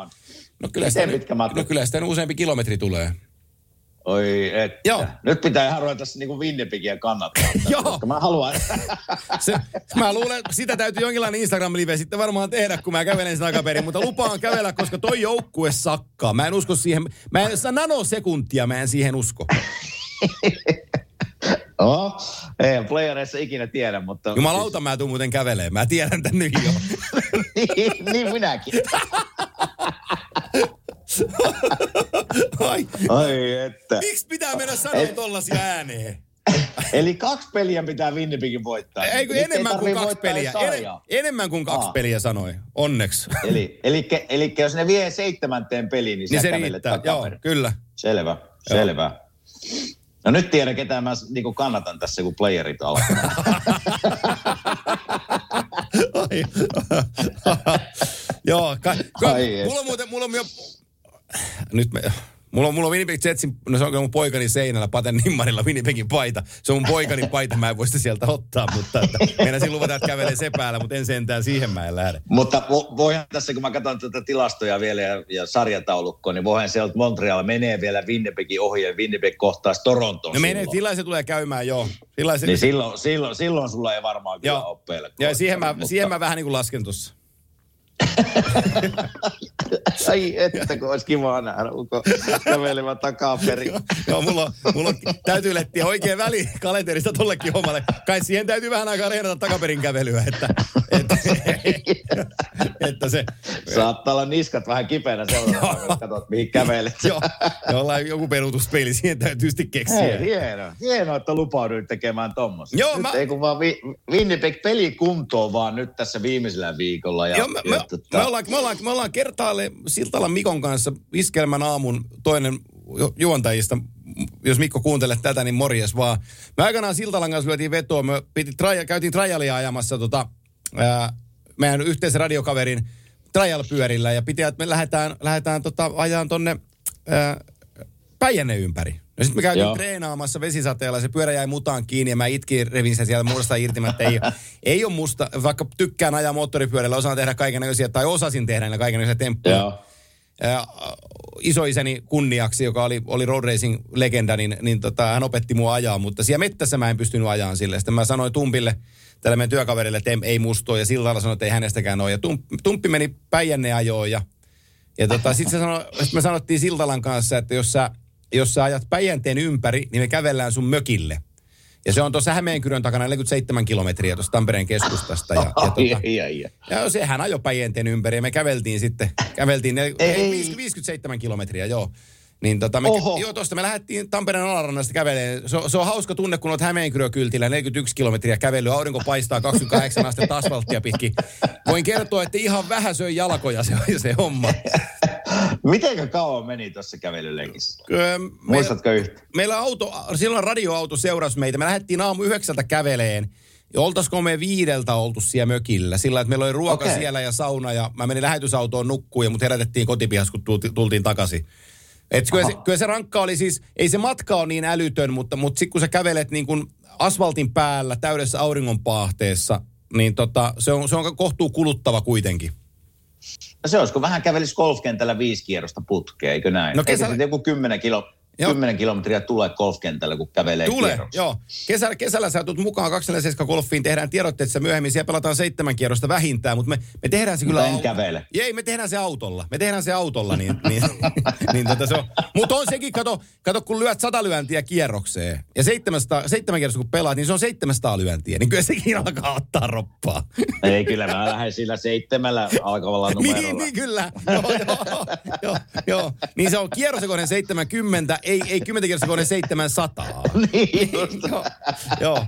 No kyllä, Miten sitä, pitkä matka? no kyllä sitä useampi kilometri tulee. Oi että. Joo. Nyt pitää ihan ruveta niinku Winnipegia kannattaa. <laughs> Joo. Koska mä haluan. <laughs> Se, mä luulen, että sitä täytyy jonkinlainen Instagram-live sitten varmaan tehdä, kun mä kävelen sen takaperin. Mutta lupaan kävellä, koska toi joukkue sakkaa. Mä en usko siihen. Mä en saa nanosekuntia, mä en siihen usko. <laughs> oh, ei playereissa ikinä tiedä, mutta... Jumalauta, mä tuun muuten kävelemään. Mä tiedän tän nyt jo. niin, niin minäkin. <laughs> Ai, Ai että. miksi pitää mennä sanoa Et- tollasia ääneen? <laughs> Eli kaksi peliä pitää Winnipegin voittaa. Eikö Nyt enemmän kuin tarvii kaksi peliä? En, enemmän kuin kaksi Aa. peliä sanoi. Onneksi. <laughs> Eli, eli, eli jos ne vie seitsemänteen peliin, niin, niin se riittää. Joo, kyllä. Selvä, selvä. No nyt tiedän, ketä mä niin kannatan tässä, kun playerit alkaa. Joo, ka, ka, mulla on muuten, mulla on jo, nyt me, mulla on, mulla on Winnipeg Jetsin, no se on mun poikani seinällä, Paten Nimmarilla Winnipegin paita. Se on mun poikani paita, mä en voi sitä sieltä ottaa, mutta että, meinasin luvata, että kävelee se päällä, mutta en sentään siihen mä en lähde. Mutta vo- voihan tässä, kun mä katson tätä tilastoja vielä ja, ja sarjataulukkoa, niin voihan sieltä Montreal menee vielä Winnipegin ohi ja Winnipeg kohtaisi Toronton No menee, silloin. se tulee käymään, joo. Sillä se, Niin silloin, silloin, silloin sulla ei varmaan kyllä Joo. ole pelkoa. ja siihen mä, Mutta- siihen mä vähän niin kuin lasken tuossa. <laughs> Ai että, kun olisi kiva nähdä uko kävelevä takaperin. <laughs> Joo, mulla on, mulla on, täytyy lettiä oikein väli kalenterista tollekin hommalle. Kai siihen täytyy vähän aikaa reenata takaperin kävelyä, että, että, <laughs> että se... Saattaa olla niskat vähän kipeänä seuraavana, kun katsot mihin kävelet. Joo, jollain joku peruutuspeili, siihen täytyy sitten keksiä. Hei, hienoa. Hienoa, että lupauduit tekemään tommoista. Joo, nyt mä- ei kun vaan vi- Winnipeg peli kuntoon vaan nyt tässä viimeisellä viikolla. Ja, Joo, me, me, ja tota- me, ollaan, me, ollaan, me ollaan kertaalle Siltalan Mikon kanssa iskelmän aamun toinen ju- juontajista. Jos Mikko kuuntelet tätä, niin morjes vaan. Me aikanaan Siltalan kanssa lyötiin vetoa. Me piti traja, käytiin trajalia ajamassa tota, ää, meidän yhteisen radiokaverin trial-pyörillä ja piti, että me lähdetään, lähdetään tota, ajaan tonne ää, Päijänne ympäri. No sitten me käytiin Joo. treenaamassa vesisateella, se pyörä jäi mutaan kiinni ja mä itkin revin sen sieltä muodosta irti, mä, että ei, ei ole musta, vaikka tykkään ajaa moottoripyörällä, osaan tehdä kaikenlaisia, tai osasin tehdä niillä kaikenlaisia temppuja. Joo. Ää, isoisäni kunniaksi, joka oli, oli road racing legenda, niin, niin tota, hän opetti mua ajaa, mutta siellä mettässä mä en pystynyt ajaa sille. Sitten mä sanoin Tumpille, tälle meidän työkaverille, että ei, ei mustoa, ja sillä lailla sanoin, että ei hänestäkään ole. Ja Tumppi, Tumppi meni Päijänne ajoon, ja, ja tota, sitten sano, sit me sanottiin Siltalan kanssa, että jos sä, jos sä ajat Päijänteen ympäri, niin me kävellään sun mökille. Ja se on tuossa Hämeenkyrön takana 47 kilometriä tuossa Tampereen keskustasta. Ja, ja, ai, ai, ai. ja sehän ajoi Päijänteen ympäri ja me käveltiin sitten, käveltiin ne, Ei. ei, 50, 57 kilometriä, joo. Niin tota, me, Oho. joo, tosta me lähdettiin Tampereen alarannasta kävelemään. Se, on- se on hauska tunne, kun olet Hämeenkyrö-kyltillä 41 kilometriä kävely, aurinko paistaa 28 astetta asfalttia pitkin. Voin kertoa, että ihan vähän söi jalkoja se, se homma. Mitenkä kauan meni tuossa kävelylenkissä? Öö, me, Muistatko yhtä? meillä auto, silloin radioauto seurasi meitä. Me lähdettiin aamu yhdeksältä käveleen. Ja oltaisiko me viideltä oltu siellä mökillä. Sillä, että meillä oli ruoka Okei. siellä ja sauna. Ja mä menin lähetysautoon nukkuun ja mut herätettiin kotipihassa, kun tultiin, tultiin takaisin. Et kyllä, se, kyllä se rankka oli siis, ei se matka ole niin älytön, mutta, mutta sitten kun sä kävelet niin kuin asfaltin päällä täydessä auringonpaahteessa, niin tota, se, on, se on kohtuu kuluttava kuitenkin. Se olisiko vähän kävelisi golfkentällä viisi kierrosta putkeen, eikö näin? No kesä-. Eikö joku 10, kilo, Joo. 10 kilometriä tulee golfkentällä, kun kävelee Tulee, kierroksen? joo. Kesällä, kesällä sä tulet mukaan 247 golfiin, tehdään tiedotteessa myöhemmin, siellä pelataan seitsemän kierrosta vähintään, mutta me, me tehdään se kyllä... En au- kävele. Ei, me tehdään se autolla. Me tehdään se autolla, niin, <laughs> niin, niin tota se on. Mutta on sekin, kato, kato, kun lyöt sata lyöntiä kierrokseen, ja 700, seitsemän kierrosta kun pelaat, niin se on 700 lyöntiä, niin kyllä sekin alkaa ottaa roppaa. Ei, kyllä mä lähden sillä seitsemällä alkavalla <laughs> numerolla. niin, niin, kyllä. Joo, joo, joo, joo. Niin se on kierrosekoinen 70, ei, ei 10 kierrosekoinen 700. niin joo, joo.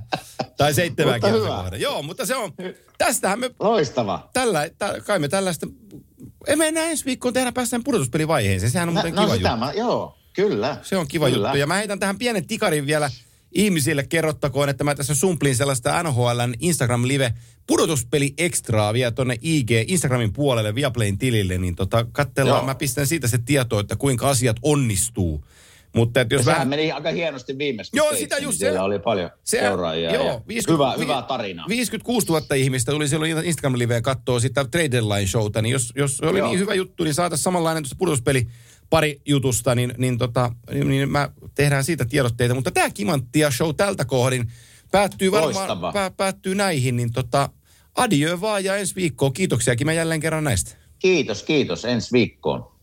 Tai seitsemän Mutta kierrosta hyvä. kohden. Joo, mutta se on, tästähän me, Loistava. tällä, tä, kai me tällaista, ei me enää ensi viikkoon tehdä päästään pudotuspelivaiheeseen. Sehän on Mä, muuten no kiva juttu. mä, joo, kyllä. Se on kiva kyllä. juttu. Ja mä heitän tähän pienen tikarin vielä ihmisille kerrottakoon, että mä tässä sumplin sellaista NHLn Instagram-live pudotuspeli ekstraa vielä tuonne IG, Instagramin puolelle, Viaplayn tilille, niin tota, katsellaan, Joo. mä pistän siitä se tieto, että kuinka asiat onnistuu. Mutta Ja jos sehän vähän... meni aika hienosti viimeksi. kun Joo, sitä just niin Siellä se- oli paljon Se- seuraajia. joo, ja 50 hyvä, hyvä tarina. 56 000 ihmistä tuli silloin Instagram-liveen katsoa sitä Trade Deadline showta, niin jos, jos oli Joo. niin hyvä juttu, niin saataisiin samanlainen tuossa pudotuspeli pari jutusta, niin, niin, tota, niin, niin mä tehdään siitä tiedotteita. Mutta tämä Kimanttia show tältä kohdin päättyy varmaan pää, päättyy näihin, niin tota, adieu vaan ja ensi viikkoon. Kiitoksia Kime jälleen kerran näistä. Kiitos, kiitos. Ensi viikkoon.